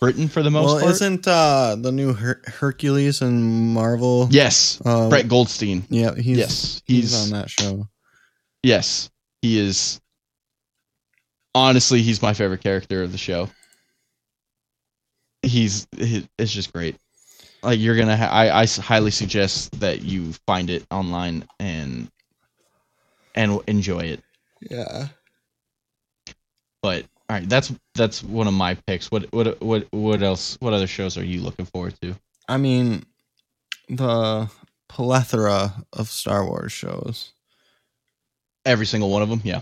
Speaker 1: Britain for the most
Speaker 2: well,
Speaker 1: part.
Speaker 2: isn't uh, the new Her- Hercules and Marvel?
Speaker 1: yes,
Speaker 2: Uh,
Speaker 1: Brett Goldstein.
Speaker 2: Yeah, he's
Speaker 1: yes,
Speaker 2: he's,
Speaker 1: he's,
Speaker 2: on that show.
Speaker 1: Yes, he is. Honestly, he's my favorite character of the show. He's he, it's just great. Like you're gonna, ha- I I highly suggest that you find it online and and enjoy it.
Speaker 2: Yeah.
Speaker 1: But all right, that's that's one of my picks. What what what what else? What other shows are you looking forward to?
Speaker 2: I mean, the plethora of Star Wars shows.
Speaker 1: Every single one of them, yeah.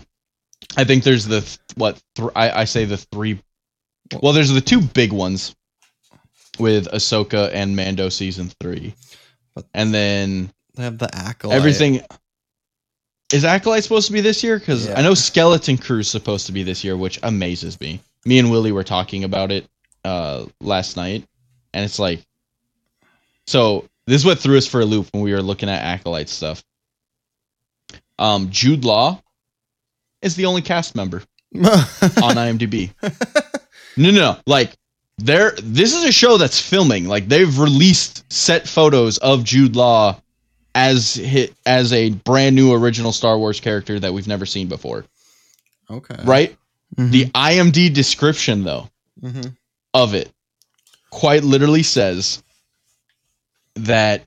Speaker 1: I think there's the th- what th- I I say the three. Well, there's the two big ones with Ahsoka and Mando season three,
Speaker 2: But-
Speaker 1: and then
Speaker 2: They have the acolyte.
Speaker 1: everything. Is Acolyte supposed to be this year? Because
Speaker 2: Yeah.
Speaker 1: I know Skeleton Crew's supposed to be this year, which amazes me. Me and Willie were talking about it uh, last night, and it's like, so this is what threw us for a loop when we were looking at Acolyte stuff. Um, Jude Law is the only cast member on IMDb. No, no, no. Like there this is a show that's filming. Like they've released set photos of Jude Law as hit as a brand new original Star Wars character that we've never seen before.
Speaker 2: okay.
Speaker 1: Right?
Speaker 2: Mhm.
Speaker 1: The IMD description though
Speaker 2: Mhm.
Speaker 1: of it quite literally says that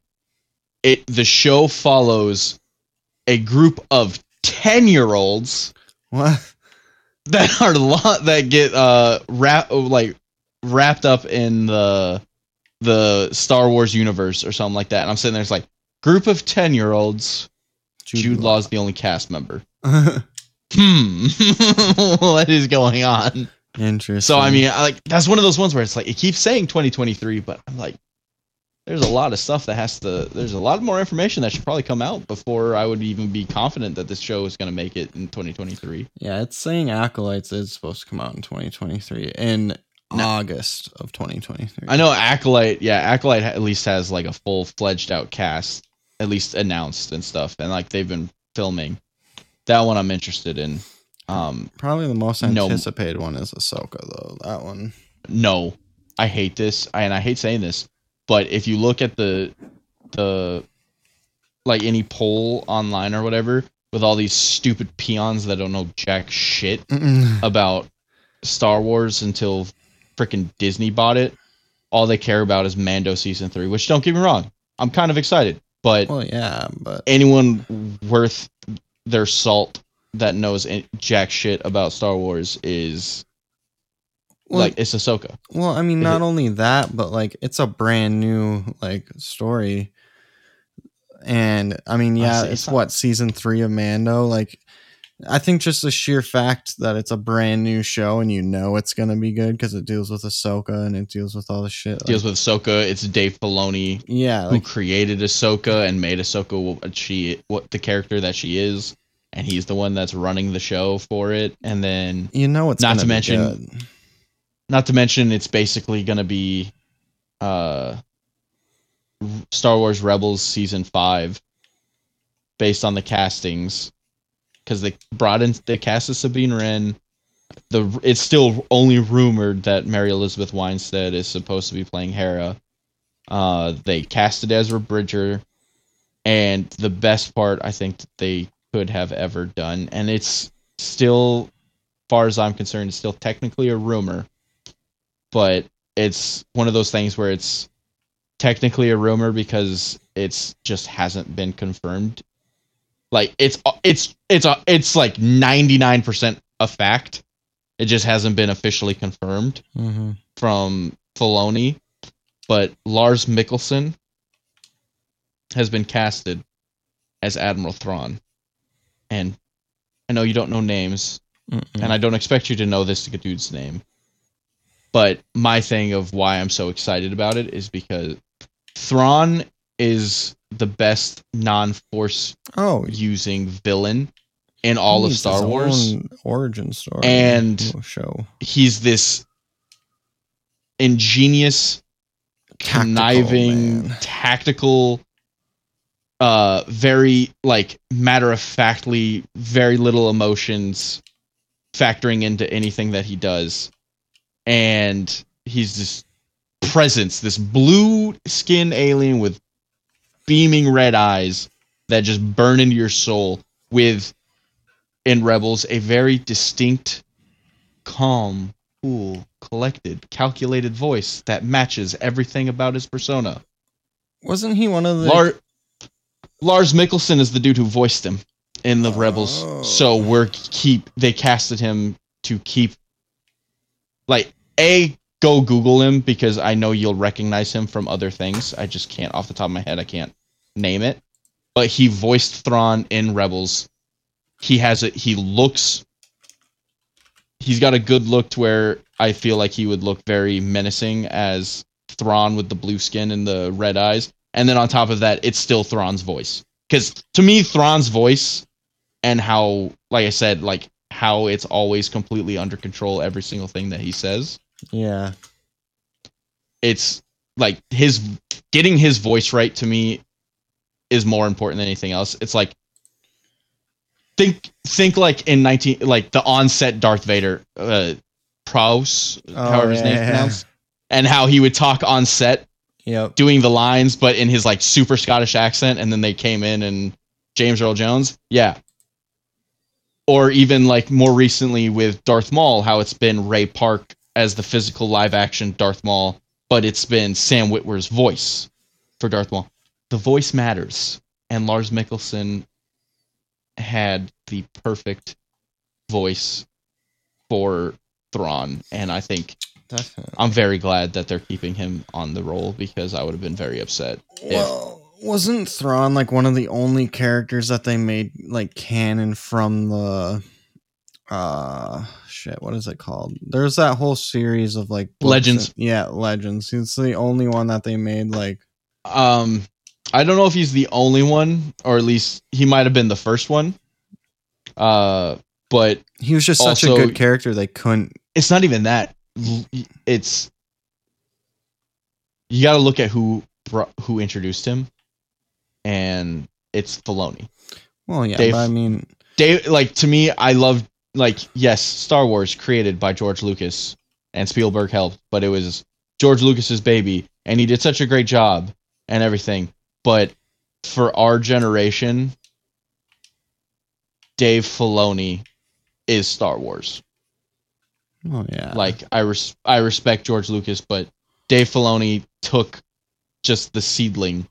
Speaker 1: it the show follows a group of 10-year-olds
Speaker 2: What?
Speaker 1: that are lo- that get uh wrap like wrapped up in the the Star Wars universe or something like that. And I'm sitting there, it's like group of ten year olds. Jude, Law's the only cast member. Hmm, what is going on?
Speaker 2: Interesting.
Speaker 1: So I mean, I, like that's one of those ones where it's like it keeps saying 2023, but I'm like, there's a lot of stuff that has to. There's a lot more information that should probably come out before I would even be confident that this show is going to make it in 2023.
Speaker 2: yeah, it's saying acolytes is supposed to come out in 2023 in
Speaker 1: No.
Speaker 2: August of 2023.
Speaker 1: I know Acolyte, yeah, Acolyte at least has like a full fledged out cast, at least announced and stuff, and like they've been filming. That one I'm interested in. Um,
Speaker 2: Probably the most
Speaker 1: No.
Speaker 2: anticipated one is Ahsoka, though. That one.
Speaker 1: no, I hate this, and I hate saying this, but if you look at the the like any poll online or whatever with all these stupid peons that don't know jack shit
Speaker 2: Mm-mm.
Speaker 1: about Star Wars until freaking Disney bought it. All they care about is Mando season three, which don't get me wrong, I'm kind of excited, but
Speaker 2: well, yeah, but
Speaker 1: anyone worth their salt that knows jack shit about Star Wars is
Speaker 2: well,
Speaker 1: like it's Ahsoka.
Speaker 2: well, I mean, not
Speaker 1: it-
Speaker 2: only that, but like it's a brand new like story, and I mean, yeah,
Speaker 1: Honestly,
Speaker 2: it's
Speaker 1: it's
Speaker 2: what season three of Mando. Like, I think just the sheer fact that it's a brand new show and you know it's gonna be good because it deals with Ahsoka and it deals with all the shit. like-
Speaker 1: deals with Ahsoka. It's Dave Filoni
Speaker 2: yeah,
Speaker 1: who
Speaker 2: like
Speaker 1: created Ahsoka and made Ahsoka what she what the character that she is, and he's the one that's running the show for it. And then,
Speaker 2: you know it's
Speaker 1: not to mention-
Speaker 2: good.
Speaker 1: Not to mention, it's basically gonna be, uh, Star Wars Rebels season five, based on the castings, because they brought in the cast of Sabine Wren. The it's still only rumored that Mary Elizabeth Winstead is supposed to be playing Hera. Uh, they casted Ezra Bridger, and the best part I think that they could have ever done, and it's still, far as I'm concerned, it's still technically a rumor, but it's one of those things where it's technically a rumor because it's just hasn't been confirmed. Like it's it's it's a it's like 99% a fact. It just hasn't been officially confirmed
Speaker 2: Mhm.
Speaker 1: from Filoni, but Lars Mikkelsen has been casted as Admiral Thrawn. And I know you don't know names,
Speaker 2: Mm-mm.
Speaker 1: and I don't expect you to know this dude's name. But my thing of why I'm so excited about it is because Thrawn is the best non-force
Speaker 2: oh,
Speaker 1: using villain in all of Star Wars.
Speaker 2: origin story
Speaker 1: And-
Speaker 2: show
Speaker 1: He's this ingenious
Speaker 2: Tactical,
Speaker 1: conniving,
Speaker 2: man.
Speaker 1: tactical, uh, very like matter of factly, very little emotions factoring into anything that he does, and he's this presence, this blue skin alien with beaming red eyes that just burn into your soul. With in Rebels, a very distinct, calm, cool, collected, calculated voice that matches everything about his persona.
Speaker 2: Wasn't he one of the?
Speaker 1: Lar- Lars Mikkelsen is the dude who voiced him in the Rebels.
Speaker 2: Oh.
Speaker 1: So we're keep they casted him to keep like a go Google him because I know you'll recognize him from other things. I just can't off the top of my head. I can't name it. But he voiced Thrawn in Rebels. He has it. He looks. He's got a good look to where I feel like he would look very menacing as Thrawn with the blue skin and the red eyes. And then on top of that, it's still Thrawn's voice. Because to me, Thrawn's voice and how, like I said, like how it's always completely under control, every single thing that he says.
Speaker 2: yeah,
Speaker 1: It's like his getting his voice right to me is more important than anything else. It's like think think like in 19 like the onset Darth Vader uh Prowse,
Speaker 2: Oh,
Speaker 1: however his
Speaker 2: yeah,
Speaker 1: name's
Speaker 2: yeah.
Speaker 1: pronounced, and how he would talk on set
Speaker 2: yep.
Speaker 1: doing the lines, but in his like super Scottish accent, and then they came in and James Earl Jones, yeah. Or even like more recently with Darth Maul, how it's been Ray Park as the physical live action Darth Maul, but it's been Sam Witwer's voice for Darth Maul. The voice matters, and Lars Mikkelsen had the perfect voice for Thrawn, and I think
Speaker 2: Definitely.
Speaker 1: I'm very glad that they're keeping him on the role because I would have been very upset. if-
Speaker 2: Well, wasn't Thrawn like one of the only characters that they made like canon from the uh shit, what is it called? There's that whole series of like
Speaker 1: Legends.
Speaker 2: and- yeah, Legends. he's the only one that they made like
Speaker 1: Um, I don't know if he's the only one, or at least he might have been the first one. Uh, but
Speaker 2: he was just such
Speaker 1: Also-
Speaker 2: a good character they couldn't
Speaker 1: it's not even that. It's you got to look at who who introduced him, and it's Filoni.
Speaker 2: well yeah,
Speaker 1: Dave-
Speaker 2: but I mean
Speaker 1: Dave, like to me, I love like yes, Star Wars created by George Lucas and Spielberg helped, but it was George Lucas's baby, and he did such a great job and everything. But for our generation, Dave Filoni is Star Wars.
Speaker 2: oh yeah.
Speaker 1: Like I res- I respect George Lucas, but Dave Filoni took just the seedling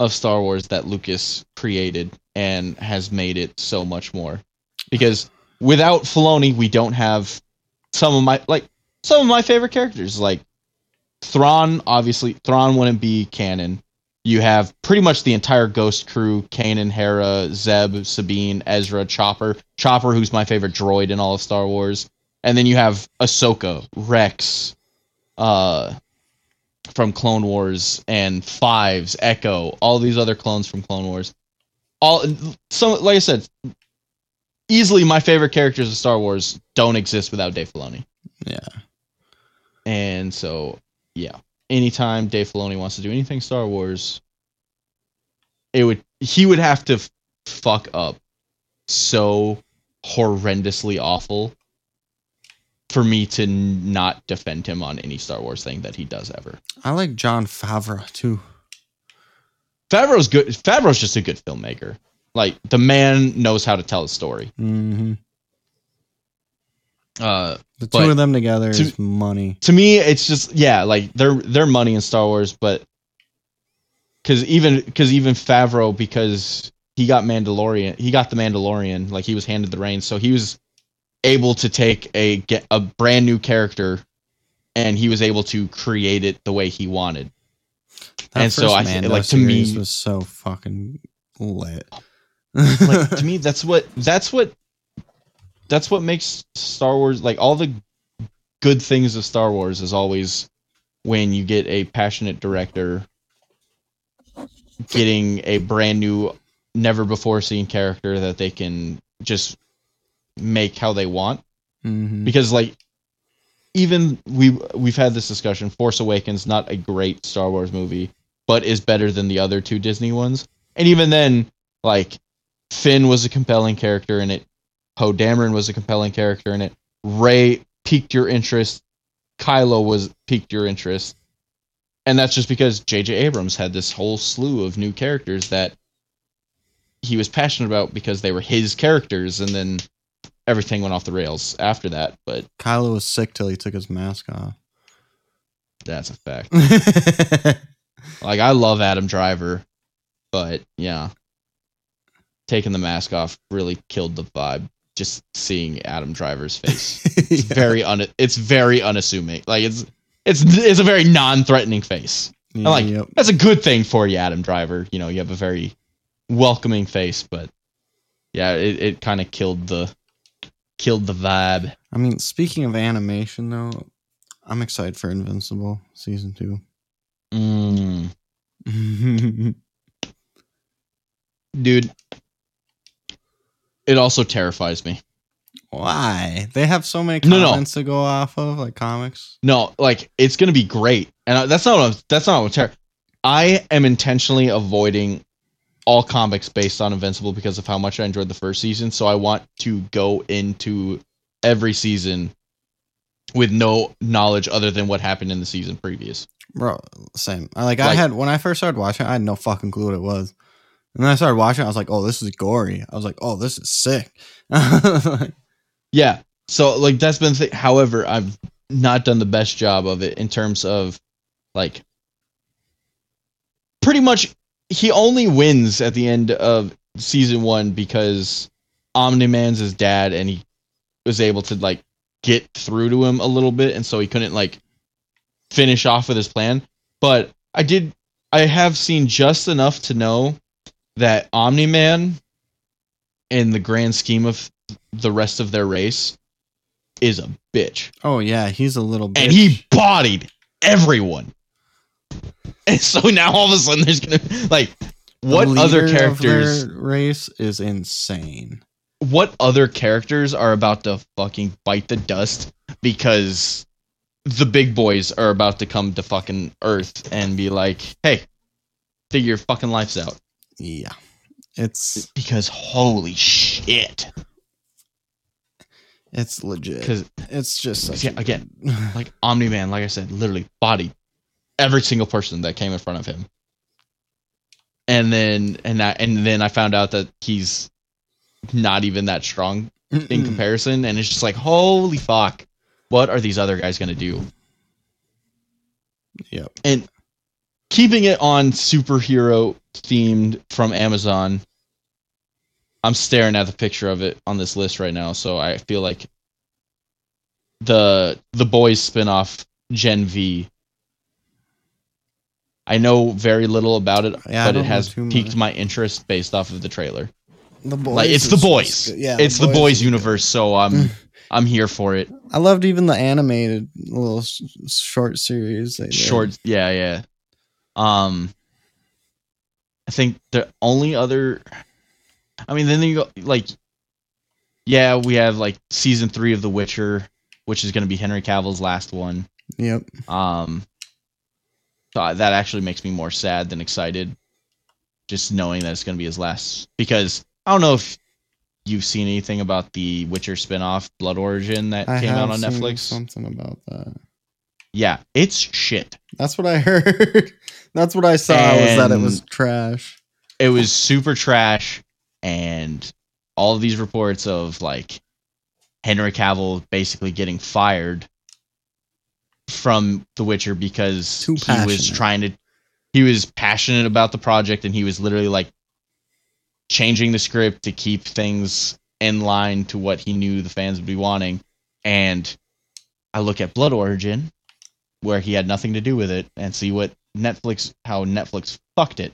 Speaker 1: of Star Wars that Lucas created and has made it so much more. Because without Filoni, we don't have some of my like some of my favorite characters. Like Thrawn, obviously Thrawn wouldn't be canon. You have pretty much the entire Ghost crew: Kanan, Hera, Zeb, Sabine, Ezra, Chopper. Chopper, who's my favorite droid in all of Star Wars, and then you have Ahsoka, Rex, uh, from Clone Wars, and Fives, Echo, all these other clones from Clone Wars. All so like I said, easily my favorite characters of Star Wars don't exist without Dave Filoni.
Speaker 2: Yeah.
Speaker 1: And so, yeah, anytime Dave Filoni wants to do anything Star Wars, it would he would have to fuck up so horrendously awful for me to not defend him on any Star Wars thing that he does ever.
Speaker 2: I like Jon Favreau too.
Speaker 1: Favreau's good. Favreau's just a good filmmaker. Like the man knows how to tell a story.
Speaker 2: hmm
Speaker 1: Uh,
Speaker 2: The two of them together
Speaker 1: to-
Speaker 2: is money.
Speaker 1: to me it's just yeah like they're they're money in star wars but because even because even favreau because he got mandalorian he got the mandalorian like he was handed the reins so he was able to take a get a brand new character and he was able to create it the way he wanted
Speaker 2: That
Speaker 1: and so I
Speaker 2: Mando
Speaker 1: like, to me-
Speaker 2: was so fucking lit.
Speaker 1: like to me that's what that's what that's what makes star wars like all the good things of star wars is always when you get a passionate director getting a brand new never before seen character that they can just make how they want.
Speaker 2: Mhm.
Speaker 1: because like even we we've had this discussion force awakens not a great star wars movie but is better than the other two disney ones. And even then like finn was a compelling character in it. Poe dameron was a compelling character in it. Rey piqued your interest. Kylo was piqued your interest. And that's just because jj abrams had this whole slew of new characters that he was passionate about because they were his characters. And then everything went off the rails after that but
Speaker 2: Kylo was sick till he took his mask off.
Speaker 1: That's a fact. Like I love Adam Driver, but yeah, taking the mask off really killed the vibe. Just seeing Adam Driver's face, it's
Speaker 2: Yeah.
Speaker 1: very un. It's very unassuming. Like it's it's it's a very non-threatening face. And like
Speaker 2: Yep.
Speaker 1: that's a good thing for you, Adam Driver. You know, you have a very welcoming face, but yeah, it, it kind of killed the killed the vibe.
Speaker 2: I mean, speaking of animation, though, I'm excited for Invincible season two.
Speaker 1: Mm. Dude, it also terrifies me.
Speaker 2: Why? They have so many
Speaker 1: No, no.
Speaker 2: comments to go off of, like comics.
Speaker 1: No, like it's gonna be great, and I, that's not what I'm, that's not what I'm ter- I am intentionally avoiding all comics based on Invincible because of how much I enjoyed the first season. So I want to go into every season with no knowledge other than what happened in the season previous.
Speaker 2: Bro, same. I like, I had when I first started watching, I had no fucking clue what it was. And then I started watching, I was like, oh, this is gory. I was like, oh, this is sick.
Speaker 1: Yeah. So like that's been the thing. However, I've not done the best job of it in terms of like pretty much he only wins at the end of season one because Omni Man's his dad and he was able to like get through to him a little bit and so he couldn't like finish off with his plan. But I did I have seen just enough to know that Omni Man in the grand scheme of the rest of their race is a bitch.
Speaker 2: oh, yeah, he's a little bitch.
Speaker 1: And he bodied everyone. And so now all of a sudden there's gonna like what other characters
Speaker 2: race is insane.
Speaker 1: what other characters are about to fucking bite the dust because the big boys are about to come to fucking earth and be like, hey, figure your fucking lives out.
Speaker 2: Yeah. It's
Speaker 1: Because holy shit.
Speaker 2: it's legit.
Speaker 1: Because
Speaker 2: It's just such
Speaker 1: Yeah,
Speaker 2: a-
Speaker 1: again, like Omni Man, like I said, literally bodied every single person that came in front of him. And then and I, and then I found out that he's not even that strong in
Speaker 2: Mm-mm.
Speaker 1: comparison, and it's just like, holy fuck, what are these other guys gonna do?
Speaker 2: Yep.
Speaker 1: And keeping it on superhero themed from Amazon, I'm staring at the picture of it on this list right now, so I feel like the the boys spinoff Gen V. I know very little about it,
Speaker 2: Yeah,
Speaker 1: but it has piqued my interest based off of the trailer.
Speaker 2: The boys
Speaker 1: like it's the boys.
Speaker 2: good. Yeah,
Speaker 1: it's the boys
Speaker 2: good.
Speaker 1: universe, so I'm I'm here for it.
Speaker 2: I loved even the animated little short series.
Speaker 1: Short, yeah, yeah. Um, I think the only other, I mean, then you go like, yeah, we have like season three of The Witcher, which is going to be Henry Cavill's last one.
Speaker 2: Yep.
Speaker 1: Um, so that actually makes me more sad than excited, just knowing that it's going to be his last. Because I don't know if you've seen anything about the Witcher spinoff, Blood Origin, that
Speaker 2: I
Speaker 1: came out on Netflix.
Speaker 2: Something about that.
Speaker 1: Yeah, it's shit.
Speaker 2: That's what I heard. That's what I saw was that it was trash.
Speaker 1: It was super trash, and all of these reports of like Henry Cavill basically getting fired from The Witcher because
Speaker 2: Too
Speaker 1: he was
Speaker 2: passionate.
Speaker 1: trying to he was passionate about the project and he was literally like changing the script to keep things in line to what he knew the fans would be wanting. And I look at Blood Origin where he had nothing to do with it and see what Netflix how Netflix fucked it.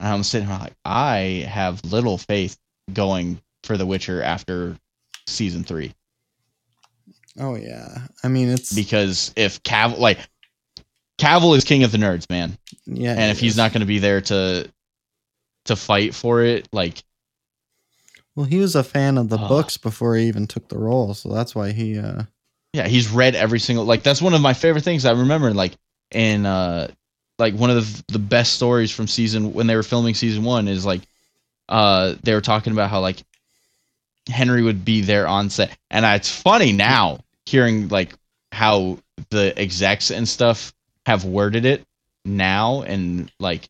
Speaker 1: And I'm sitting here like I have little faith going for The Witcher after season 3
Speaker 2: Oh yeah. I mean it's
Speaker 1: because if Cavill like Cavill is king of the nerds, man,
Speaker 2: yeah.
Speaker 1: and if he's not going to be there to to fight for it, like
Speaker 2: well, he was a fan of the
Speaker 1: Ugh.
Speaker 2: books before he even took the role, so that's why he. uh
Speaker 1: yeah, he's read every single like that's one of my favorite things I remember like in uh like one of the the best stories from season when they were filming season 1 is like uh they were talking about how like Henry would be there on set. And it's funny now hearing like how the execs and stuff have worded it now and like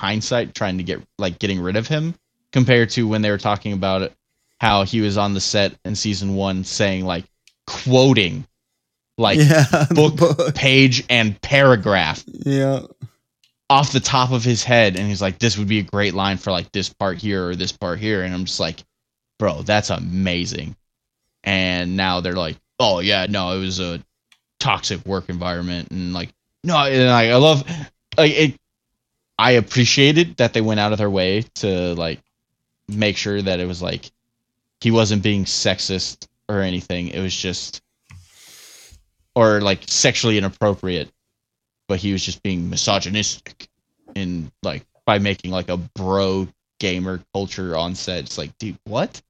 Speaker 1: hindsight trying to get like getting rid of him compared to when they were talking about it how he was on the set in season 1 saying like quoting like
Speaker 2: yeah,
Speaker 1: book,
Speaker 2: book.
Speaker 1: page and paragraph
Speaker 2: Yeah.
Speaker 1: off the top of his head and he's like this would be a great line for like this part here or this part here and i'm just like bro that's amazing and now they're like oh yeah no it was a toxic work environment and like no and I, I love like it i appreciated that they went out of their way to like make sure that it was like he wasn't being sexist or anything it was just or like sexually inappropriate but he was just being misogynistic in like by making like a bro gamer culture on set. It's like, dude, what?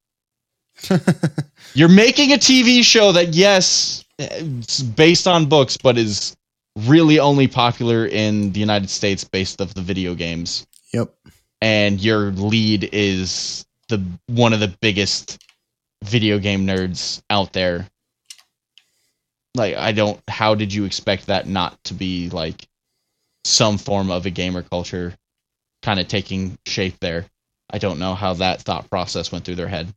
Speaker 1: You're making a TV show that yes, it's based on books, but is really only popular in the United States based of the video games.
Speaker 2: yep.
Speaker 1: And your lead is the one of the biggest video game nerds out there. Like I don't how did you expect that not to be like some form of a gamer culture kind of taking shape there? I don't know how that thought process went through their head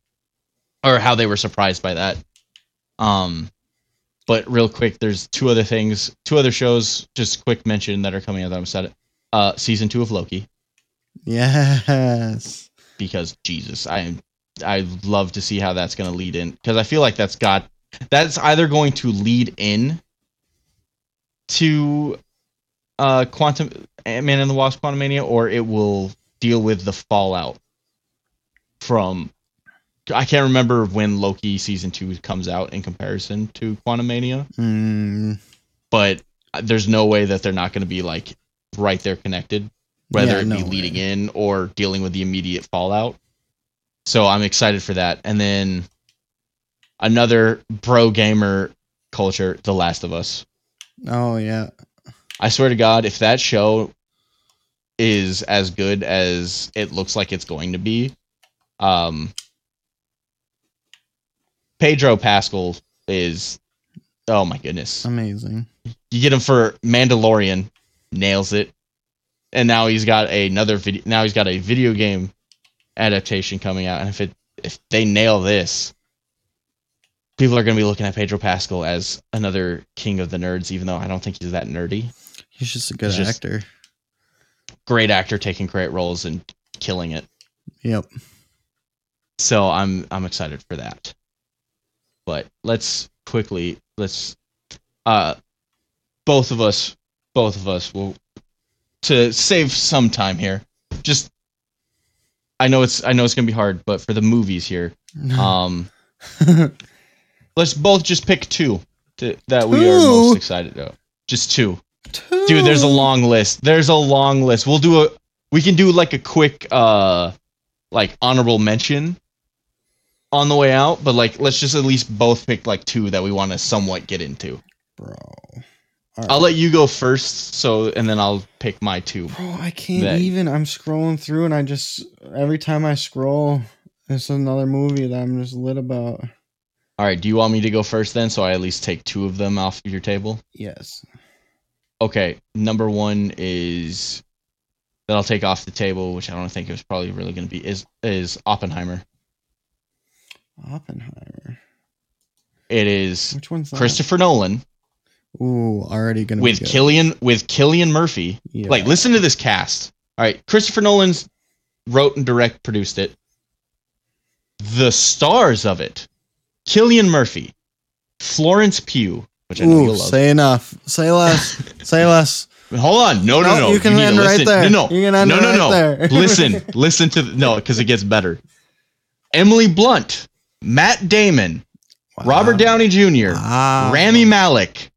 Speaker 1: or how they were surprised by that. Um but real quick, there's two other things, two other shows, just quick mention that are coming out that I'm excited. Uh season 2 of Loki
Speaker 2: Yes.
Speaker 1: because Jesus, I I love to see how that's going to lead in because I feel like that's got that's either going to lead in to uh quantum Ant-Man and the wasp Quantumania or it will deal with the fallout from i can't remember when loki season 2 comes out in comparison to Quantumania
Speaker 2: Mm,
Speaker 1: but there's no way that they're not going to be like right there connected whether
Speaker 2: Yeah,
Speaker 1: it be
Speaker 2: no
Speaker 1: leading
Speaker 2: way.
Speaker 1: in or dealing with the immediate fallout. So I'm excited for that. And then another bro gamer culture, The Last of Us.
Speaker 2: oh yeah.
Speaker 1: I swear to God, if that show is as good as it looks like it's going to be, um, Pedro Pascal is, oh my goodness.
Speaker 2: Amazing.
Speaker 1: You get him for Mandalorian, nails it, and now he's got another video. Now he's got a video game adaptation coming out, and if it if they nail this, people are going to be looking at Pedro Pascal as another king of the nerds. Even though I don't think he's that nerdy,
Speaker 2: He's just a good
Speaker 1: He's
Speaker 2: actor.
Speaker 1: great actor taking great roles and killing it.
Speaker 2: Yep.
Speaker 1: So I'm I'm excited for that. But let's quickly let's uh both of us both of us will to save some time here. Just I know it's I know it's gonna be hard, but for the movies here, um, let's both just pick two to, that we are most excited about. Just two. two, dude. There's a long list. There's a long list. We'll do a. We can do like a quick, uh, like honorable mention on the way out, but like let's just at least both pick like two that we want to somewhat get into.
Speaker 2: bro.
Speaker 1: I'll let you go first, so and then I'll pick my two.
Speaker 2: Bro, I can't
Speaker 1: that-
Speaker 2: even. I'm scrolling through, and I just every time I scroll, it's another movie that I'm just lit about.
Speaker 1: All right, do you want me to go first then, so I at least take two of them off of your table?
Speaker 2: Yes.
Speaker 1: Okay, number one is that I'll take off the table, which I don't think it was probably really going to be is is Oppenheimer.
Speaker 2: Oppenheimer.
Speaker 1: It is
Speaker 2: Which one's that?
Speaker 1: Christopher Nolan
Speaker 2: Ooh, already gonna
Speaker 1: with. Cillian with Cillian Murphy.
Speaker 2: Yeah.
Speaker 1: Like, listen to this cast. All right, Christopher Nolan's wrote and direct produced it. The stars of it: Cillian Murphy, Florence Pugh, which I know
Speaker 2: Ooh,
Speaker 1: you'll love.
Speaker 2: say enough. Say less. say less.
Speaker 1: Hold on, no, no,
Speaker 2: No,
Speaker 1: no.
Speaker 2: you can
Speaker 1: to
Speaker 2: end right there.
Speaker 1: No, no,
Speaker 2: You can end
Speaker 1: no, no,
Speaker 2: right
Speaker 1: no.
Speaker 2: there.
Speaker 1: listen, listen to the, no, because it gets better. Emily Blunt, Matt Damon, Robert Downey Jr.,
Speaker 2: Wow.
Speaker 1: Rami Malek,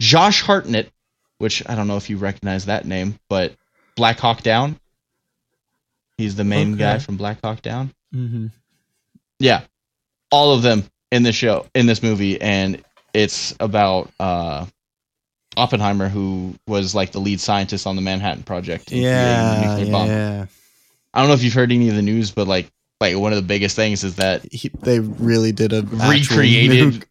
Speaker 1: Josh Hartnett, which I don't know if you recognize that name, but Black Hawk Down. He's the main
Speaker 2: Okay.
Speaker 1: guy from Black Hawk Down.
Speaker 2: Mhm.
Speaker 1: Yeah, all of them in this show, in this movie, and it's about uh, Oppenheimer, who was like the lead scientist on the Manhattan Project. in creating the
Speaker 2: Yeah,
Speaker 1: bomb.
Speaker 2: yeah.
Speaker 1: I don't know if you've heard any of the news, but like, like one of the biggest things is that
Speaker 2: He, they really did a
Speaker 1: recreated.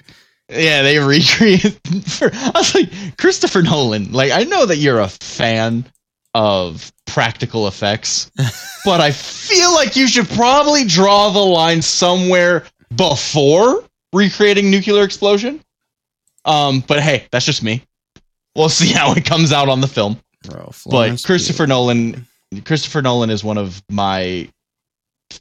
Speaker 1: Yeah, they recreated. For, I was like, Christopher Nolan. Like, I know that you're a fan of practical effects, but I feel like you should probably draw the line somewhere before recreating nuclear explosion. Um, but hey, that's just me. We'll see how it comes out on the film.
Speaker 2: Bro,
Speaker 1: But Christopher. Nolan, Christopher Nolan is one of my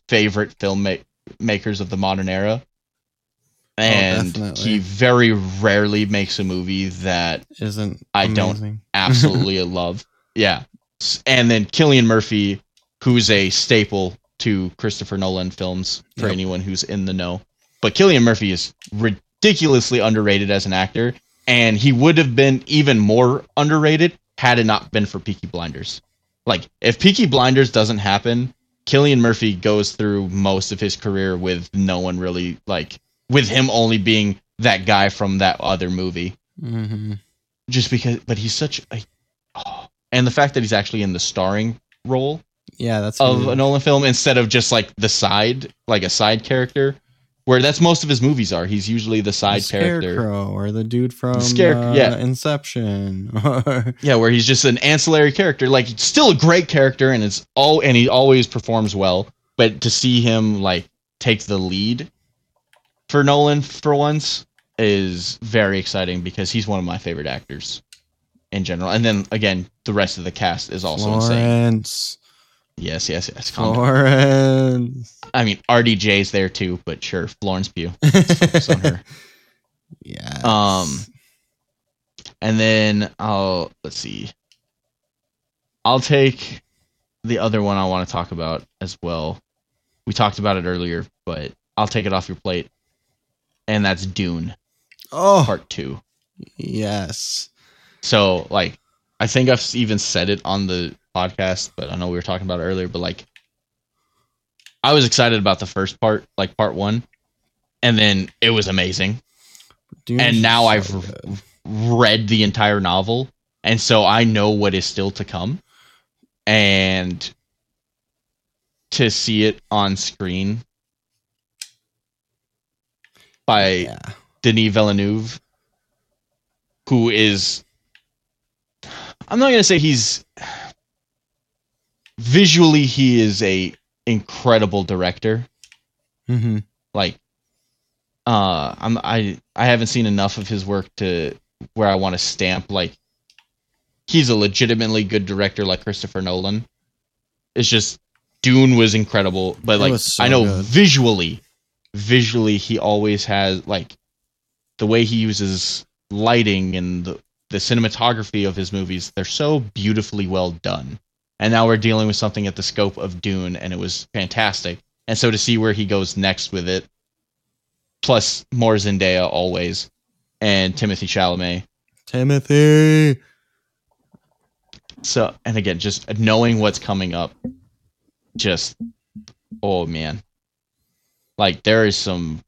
Speaker 1: favorite film ma- makers of the modern era, oh, and
Speaker 2: definitely.
Speaker 1: he very rarely makes a movie that
Speaker 2: isn't.
Speaker 1: I don't absolutely love. Yeah, and then Cillian Murphy, who's a staple to Christopher Nolan films for
Speaker 2: Yep.
Speaker 1: anyone who's in the know. But Cillian Murphy is ridiculously underrated as an actor, and he would have been even more underrated had it not been for Peaky Blinders. Like, if Peaky Blinders doesn't happen, Cillian Murphy goes through most of his career with no one really like with him only being that guy from that other movie
Speaker 2: Mhm.
Speaker 1: just because but he's such a oh. and the fact that he's actually in the starring role
Speaker 2: Yeah, that's
Speaker 1: of
Speaker 2: huge.
Speaker 1: a Nolan film instead of just like the side like a side character where that's most of his movies are he's usually the
Speaker 2: The
Speaker 1: side character
Speaker 2: Scarecrow or the dude from
Speaker 1: Scare-
Speaker 2: uh,
Speaker 1: yeah.
Speaker 2: Inception.
Speaker 1: yeah where he's just an ancillary character like still a great character and it's all and he always performs well but to see him like take the lead for Nolan for once is very exciting because he's one of my favorite actors in general and then again the rest of the cast is also insane
Speaker 2: Florence.
Speaker 1: Yes, yes, yes. Down.
Speaker 2: Florence.
Speaker 1: I mean, RDJ's there too, but sure, Florence Pugh. Focus on her.
Speaker 2: yeah.
Speaker 1: Um, and then I'll let's see. I'll take the other one I want to talk about as well. We talked about it earlier, but I'll take it off your plate, and that's Dune
Speaker 2: oh
Speaker 1: Part Two.
Speaker 2: yes.
Speaker 1: So, like, I think I've even said it on the podcast, but I know we were talking about it earlier. But like, I was excited about the first part, like part one, and then it was amazing.
Speaker 2: Dune's
Speaker 1: and now
Speaker 2: so
Speaker 1: I've
Speaker 2: good.
Speaker 1: read the entire novel, and so I know what is still to come. And to see it on screen by
Speaker 2: yeah.
Speaker 1: Denis Villeneuve, who is I'm not gonna say he's visually he is a incredible director.
Speaker 2: hmm
Speaker 1: Like uh I'm I I haven't seen enough of his work to where I want to stamp like he's a legitimately good director like Christopher Nolan. It's just Dune was incredible, but like
Speaker 2: so
Speaker 1: I know
Speaker 2: good.
Speaker 1: visually visually he always has like the way he uses lighting and the the cinematography of his movies, they're so beautifully well done. And now we're dealing with something at the scope of Dune, and it was fantastic. And so to see where he goes next with it, plus more Zendaya always, and Timothée Chalamet.
Speaker 2: Timothée.
Speaker 1: So, and again, just knowing what's coming up, just oh man, like there is some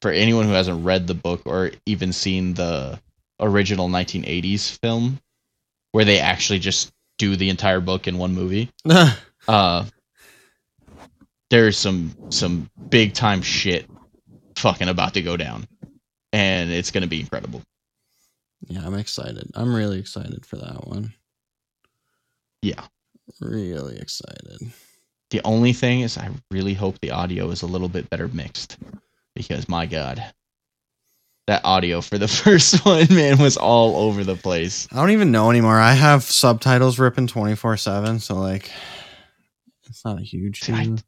Speaker 1: for anyone who hasn't read the book or even seen the original 1980s film where they actually just do the entire book in one movie. Uh, there's some some big time shit fucking about to go down, and it's gonna be incredible.
Speaker 2: yeah, I'm excited. I'm really excited for that one.
Speaker 1: Yeah.
Speaker 2: Really excited.
Speaker 1: The only thing is, I really hope the audio is a little bit better mixed, because my god, that audio for the first one, man, was all over the place.
Speaker 2: I don't even know anymore. I have subtitles ripping 24 7, so like it's not a huge
Speaker 1: thing. I-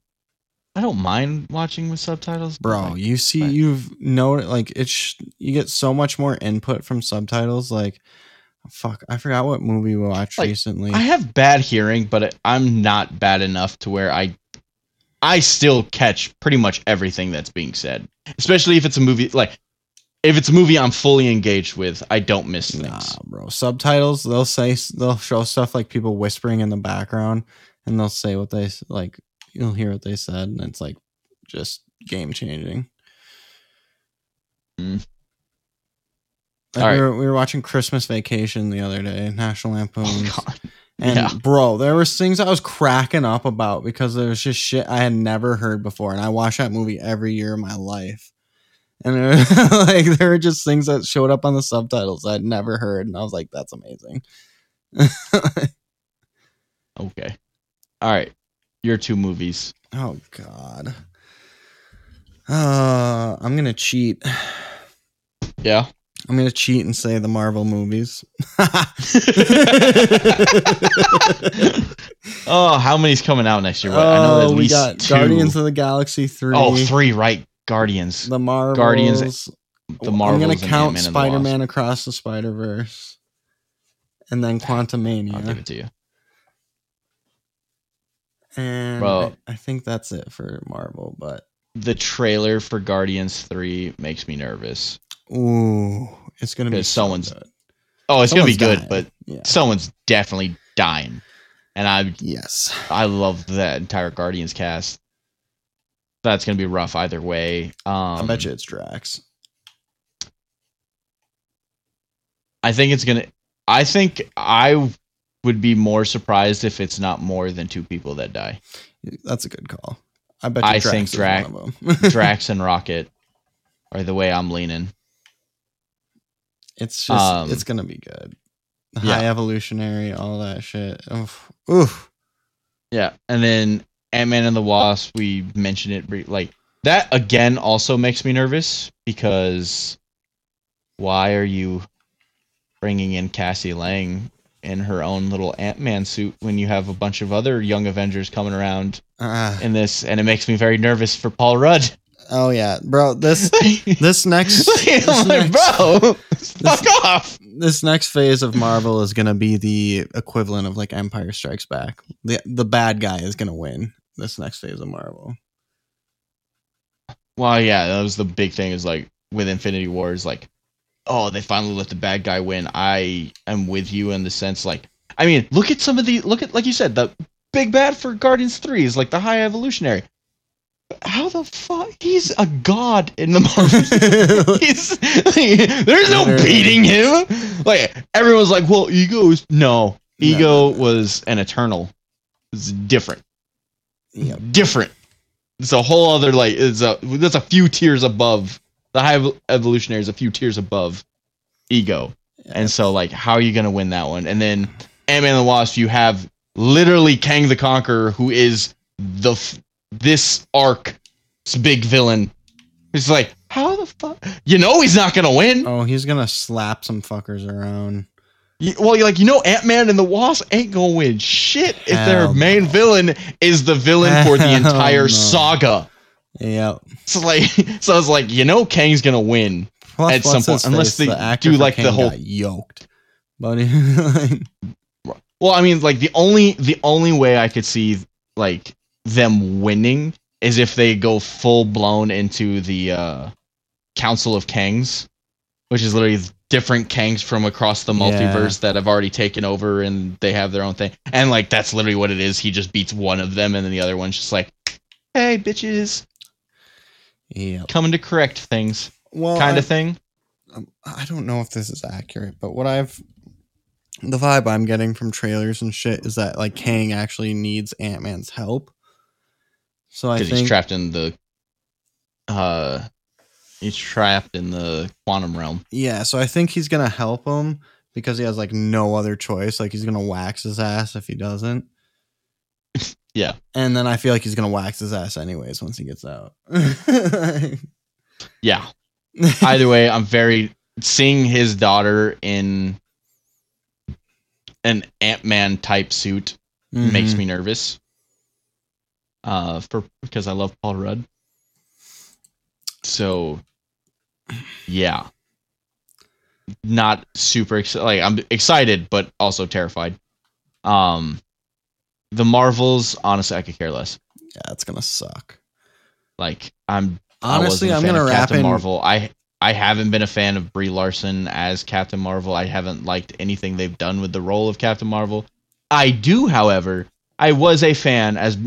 Speaker 1: I don't mind watching with subtitles,
Speaker 2: Bro,
Speaker 1: like,
Speaker 2: you see,
Speaker 1: but-
Speaker 2: you've know like it's sh- you get so much more input from subtitles. Like, fuck, I forgot what movie we watched
Speaker 1: Like,
Speaker 2: recently.
Speaker 1: I have bad hearing, but it- I'm not bad enough to where I I still catch pretty much everything that's being said. Especially if it's a movie like if it's a movie I'm fully engaged with, I don't miss things.
Speaker 2: Nah, bro. Subtitles, they'll say they'll show stuff like people whispering in the background, and they'll say what they like. You'll hear what they said, and it's like just game changing.
Speaker 1: Mm.
Speaker 2: Like we,
Speaker 1: right.
Speaker 2: were, we were watching Christmas Vacation the other day, National Lampoon's.
Speaker 1: Oh,
Speaker 2: And
Speaker 1: Yeah.
Speaker 2: bro, there was things I was cracking up about because there was just shit I had never heard before, and I watch that movie every year of my life. And like there were just things that showed up on the subtitles I'd never heard, and I was like, "That's amazing."
Speaker 1: Okay. All right. Your two movies.
Speaker 2: oh God. Uh, I'm gonna cheat.
Speaker 1: Yeah.
Speaker 2: I'm gonna cheat and say the Marvel movies.
Speaker 1: oh, how many's coming out next year? What, I know
Speaker 2: Oh,
Speaker 1: at
Speaker 2: we
Speaker 1: least
Speaker 2: got
Speaker 1: two.
Speaker 2: Guardians of the Galaxy three.
Speaker 1: oh, three, right. Guardians.
Speaker 2: The Marvels.
Speaker 1: Guardians- The Marvels
Speaker 2: I'm gonna count
Speaker 1: Ant-Man and the
Speaker 2: Spider Man across the Spider Verse, and then
Speaker 1: I'll give it to you.
Speaker 2: and
Speaker 1: Bro.
Speaker 2: I, I think that's it for Marvel. But
Speaker 1: The trailer for Guardians 3 makes me nervous.
Speaker 2: ooh, it's gonna be
Speaker 1: someone's-
Speaker 2: good.
Speaker 1: Oh, it's
Speaker 2: Someone's
Speaker 1: gonna be good,
Speaker 2: dying.
Speaker 1: but
Speaker 2: yeah,
Speaker 1: someone's definitely dying. And I
Speaker 2: yes,
Speaker 1: I love that entire Guardians cast. That's gonna be rough either way. Um,
Speaker 2: I bet you it's Drax.
Speaker 1: I think it's gonna. I think I would be more surprised if it's not more than two people that die.
Speaker 2: That's a good call. I bet you
Speaker 1: I
Speaker 2: Drax
Speaker 1: think Drax-
Speaker 2: one of them.
Speaker 1: Drax and Rocket are the way I'm leaning.
Speaker 2: it's just
Speaker 1: Um,
Speaker 2: it's gonna be good.
Speaker 1: yeah.
Speaker 2: High evolutionary, all that shit. Oof. Oof.
Speaker 1: Yeah, and then Ant Man and the Wasp. We mentioned it brief- like that again. Also makes me nervous because why are you bringing in Cassie Lang in her own little Ant Man suit when you have a bunch of other young Avengers coming around
Speaker 2: Ah.
Speaker 1: in this? And it makes me very nervous for Paul Rudd.
Speaker 2: oh yeah, bro. This this next this
Speaker 1: like,
Speaker 2: next-
Speaker 1: bro, fuck off.
Speaker 2: this next phase of Marvel is going to be the equivalent of like Empire Strikes Back. The the bad guy is going to win this next phase of Marvel.
Speaker 1: Well, yeah, that was the big thing. Is like with Infinity Wars, like, oh, they finally let the bad guy win. I am with you in the sense, like, I mean, look at some of the look at like you said, the big bad for Guardians Three is like the High Evolutionary. How the fuck? He's a god in the Marvel. He's there's no beating him. Like everyone's like, well, ego is no. Ego was an eternal. It's different
Speaker 2: Yep.
Speaker 1: different. It's a whole other like it's a that's a few tiers above the high Evo- evolutionary is a few tiers above ego. And so like how are you gonna win that one? And then Ant-Man and the Wasp, you have literally Kang the Conqueror, who is the f- this arc's big villain. It's like, how the fuck you know he's not gonna win.
Speaker 2: Oh, he's going to slap some fuckers around.
Speaker 1: You- well, you're like you know, Ant Man and the Wasp ain't gonna win shit if their main
Speaker 2: no.
Speaker 1: villain is the villain for the entire
Speaker 2: no.
Speaker 1: saga.
Speaker 2: Yep.
Speaker 1: So like, so I was like, you know, Kang's gonna win.
Speaker 2: Plus,
Speaker 1: At some point, unless they
Speaker 2: the
Speaker 1: do, like, the whole-
Speaker 2: got yoked. Like,
Speaker 1: Well, I mean, like the only the only way I could see like them winning is if they go full blown into the uh, Council of Kangs, which is literally different Kangs from across the
Speaker 2: Yeah.
Speaker 1: multiverse that have already taken over and they have their own thing. And like that's literally what it is. He just beats one of them, and then the other one's just like, "Hey, bitches,
Speaker 2: yeah.
Speaker 1: coming to correct things,"
Speaker 2: Well,
Speaker 1: kind of thing.
Speaker 2: I don't know if this is accurate, but what I've the vibe I'm getting from trailers and shit is that like Kang actually needs Ant Man's help. So I think
Speaker 1: he's trapped in the, uh, he's trapped in the quantum realm.
Speaker 2: yeah, so I think he's gonna help him because he has like no other choice. Like he's gonna wax his ass if he doesn't.
Speaker 1: Yeah.
Speaker 2: and then I feel like he's gonna wax his ass anyways once he gets out.
Speaker 1: Yeah. either way, I'm very seeing his daughter in an Ant Man type suit makes
Speaker 2: Mhm.
Speaker 1: me nervous. Uh, for because I love Paul Rudd. So, yeah, not super excited. Like I'm excited, but also terrified. Um, the Marvels, honestly, I could care less.
Speaker 2: yeah, it's gonna suck.
Speaker 1: Like I'm
Speaker 2: Honestly, I'm
Speaker 1: wasn't a fan
Speaker 2: gonna wrap
Speaker 1: Captain
Speaker 2: in.
Speaker 1: Marvel. I I haven't been a fan of Brie Larson as Captain Marvel. I haven't liked anything they've done with the role of Captain Marvel. I do, however, I was a fan as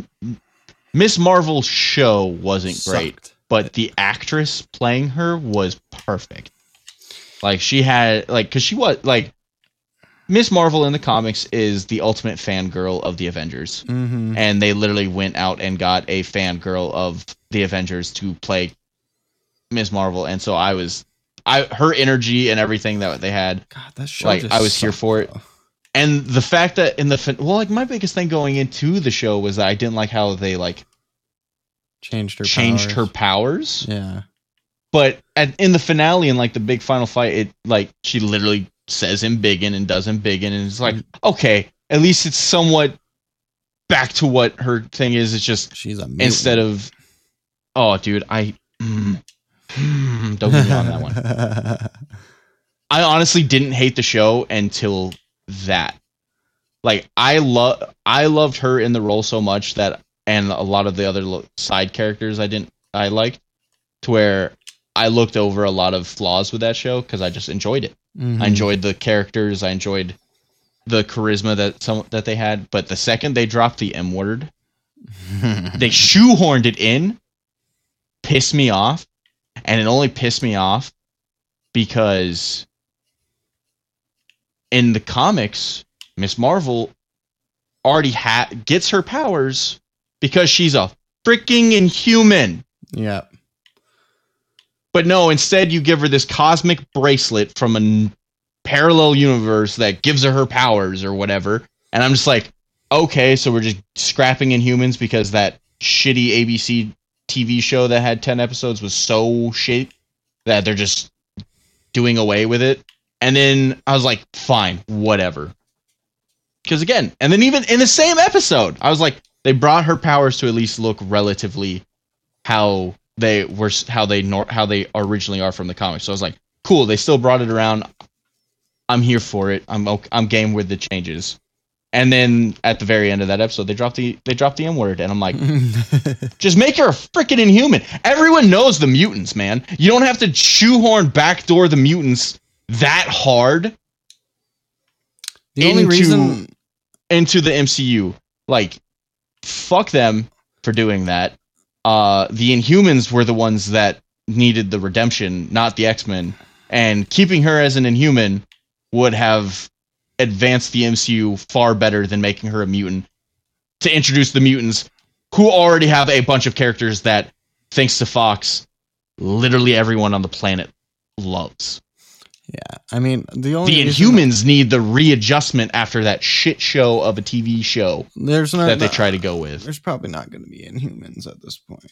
Speaker 1: Miss Marvel's show wasn't great,
Speaker 2: Sucked.
Speaker 1: But the actress playing her was perfect. Like she had like cuz she was like Miss Marvel in the comics is the ultimate fangirl of the Avengers
Speaker 2: Mhm.
Speaker 1: and they literally went out and got a fangirl of the Avengers to play Miss Marvel, and so I was, I her energy and everything that they had,
Speaker 2: God, that show.
Speaker 1: like, I was here for it.
Speaker 2: though.
Speaker 1: and the fact that in the well, like my biggest thing going into the show was that I didn't like how they like
Speaker 2: Changed her.
Speaker 1: changed her
Speaker 2: powers.
Speaker 1: powers,
Speaker 2: Yeah.
Speaker 1: but at, in the finale and like the big final fight, it like she literally says embiggen and does embiggen, and it's like okay, at least it's somewhat back to what her thing is. It's just
Speaker 2: She's a mutant.
Speaker 1: instead of oh dude i mm, mm, don't get me on that one i honestly didn't hate the show until that like i love i loved her in the role so much that and a lot of the other side characters i didn't i liked to where i looked over a lot of flaws with that show because i just enjoyed it
Speaker 2: Mhm.
Speaker 1: i enjoyed the characters i enjoyed the charisma that some that they had but the second they dropped the m word they shoehorned it in, pissed me off, and it only pissed me off because in the comics, Miss Marvel already ha- gets her powers because she's a freaking inhuman.
Speaker 2: yeah.
Speaker 1: But no, instead you give her this cosmic bracelet from a parallel universe that gives her her powers or whatever. And I'm just like, okay, so we're just scrapping Inhumans because that shitty ABC TV show that had 10 episodes was so shit that they're just doing away with it. And then I was like, fine, whatever. Because again, and then even in the same episode, I was like, they brought her powers to at least look relatively how they were, how they nor- how they originally are from the comics. So I was like, cool, they still brought it around. I'm here for it. I'm okay, I'm game with the changes. And then at the very end of that episode, they dropped the they dropped the M word, and I'm like, just make her a freaking inhuman. Everyone knows the mutants, man. You don't have to shoehorn backdoor the mutants that hard
Speaker 2: the only
Speaker 1: into-
Speaker 2: reason.
Speaker 1: into the MCU. Like, fuck them for doing that. Uh, the Inhumans were the ones that needed the redemption, not the X Men. And keeping her as an Inhuman would have advanced the MCU far better than making her a mutant. To introduce the mutants, who already have a bunch of characters that, thanks to Fox, literally everyone on the planet loves.
Speaker 2: Yeah, I mean the only
Speaker 1: The Inhumans need the readjustment after that shit show of a TV show
Speaker 2: There's no,
Speaker 1: that they try to go with.
Speaker 2: There's probably not going to be Inhumans at this point.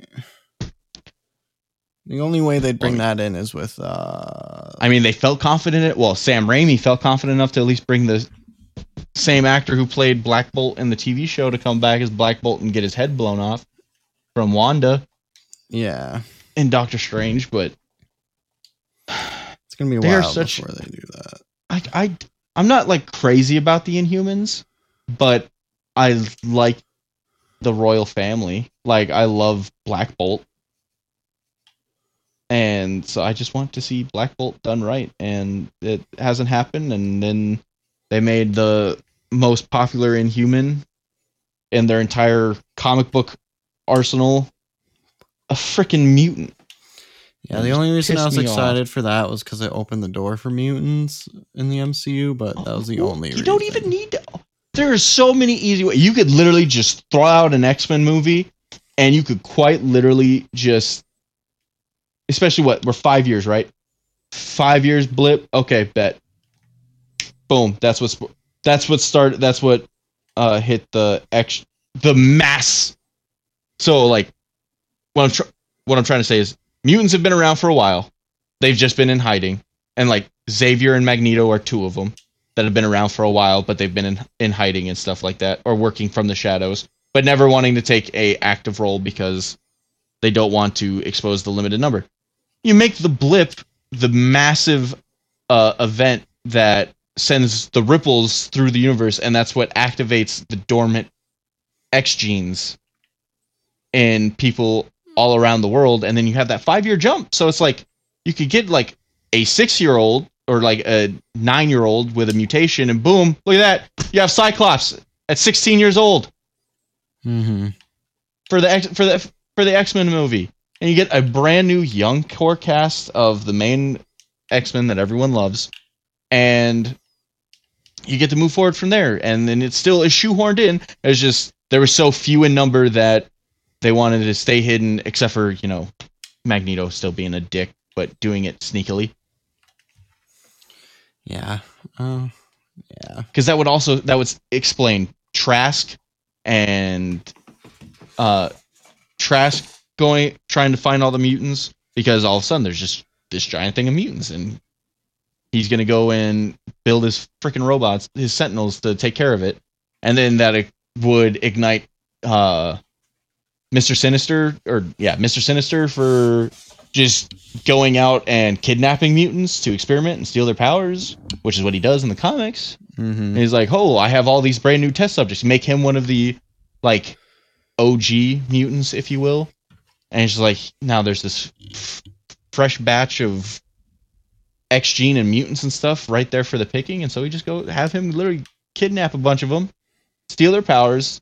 Speaker 2: The only way they'd bring that in is with uh
Speaker 1: I mean, they felt confident in it. Well, Sam Raimi felt confident enough to at least bring the same actor who played Black Bolt in the TV show to come back as Black Bolt and get his head blown off from Wanda
Speaker 2: yeah.
Speaker 1: And Doctor Strange. But
Speaker 2: It's gonna be a
Speaker 1: They are
Speaker 2: while
Speaker 1: such-
Speaker 2: before they do that.
Speaker 1: I, I, I'm not like crazy about the Inhumans, but I like the royal family. Like I love Black Bolt. And so I just want to see Black Bolt done right and it hasn't happened and then they made the most popular Inhuman in their entire comic book arsenal a freaking mutant.
Speaker 2: Yeah, the only reason I was
Speaker 1: me off.
Speaker 2: excited for that was because it opened the door for mutants in the MCU, but that was the
Speaker 1: Well,
Speaker 2: only
Speaker 1: You
Speaker 2: reason.
Speaker 1: don't even need to. There are so many easy ways. You could literally just throw out an X Men movie, and you could quite literally just, especially what we're five years, right? Five years blip. Okay, bet. Boom. That's what's that's what started. That's what uh hit the X the mass. So like, what I'm tr- what I'm trying to say is mutants have been around for a while. They've just been in hiding, and like Xavier and Magneto are two of them that have been around for a while, but they've been in, in hiding and stuff like that, or working from the shadows, but never wanting to take a active role because they don't want to expose the limited number. You make the blip the massive uh, event that sends the ripples through the universe, and that's what activates the dormant X genes in people all around the world, and then you have that five year jump. So it's like you could get like a six year old or like a nine year old with a mutation, and boom, look at that. You have Cyclops at 16 years old
Speaker 2: hmm
Speaker 1: for the X, for the for the X Men movie, and you get a brand new young core cast of the main X Men that everyone loves, and you get to move forward from there. And then it still is shoehorned in. It's just there were so few in number that they wanted to stay hidden, except for you know Magneto still being a dick, but doing it sneakily.
Speaker 2: Yeah. Uh, yeah.
Speaker 1: because that would also that would explain Trask and uh Trask going trying to find all the mutants because all of a sudden there's just this giant thing of mutants and he's gonna go and build his freaking robots his sentinels to take care of it and then that it would ignite uh Mr. Sinister or yeah Mr. Sinister for just going out and kidnapping mutants to experiment and steal their powers which is what he does in the comics
Speaker 2: hmm
Speaker 1: and he's like, "Oh, I have all these brand new test subjects. Make him one of the like OG mutants, if you will." And it's just like, now there's this f- fresh batch of X gene and mutants and stuff right there for the picking. And so we just go have him literally kidnap a bunch of them, steal their powers,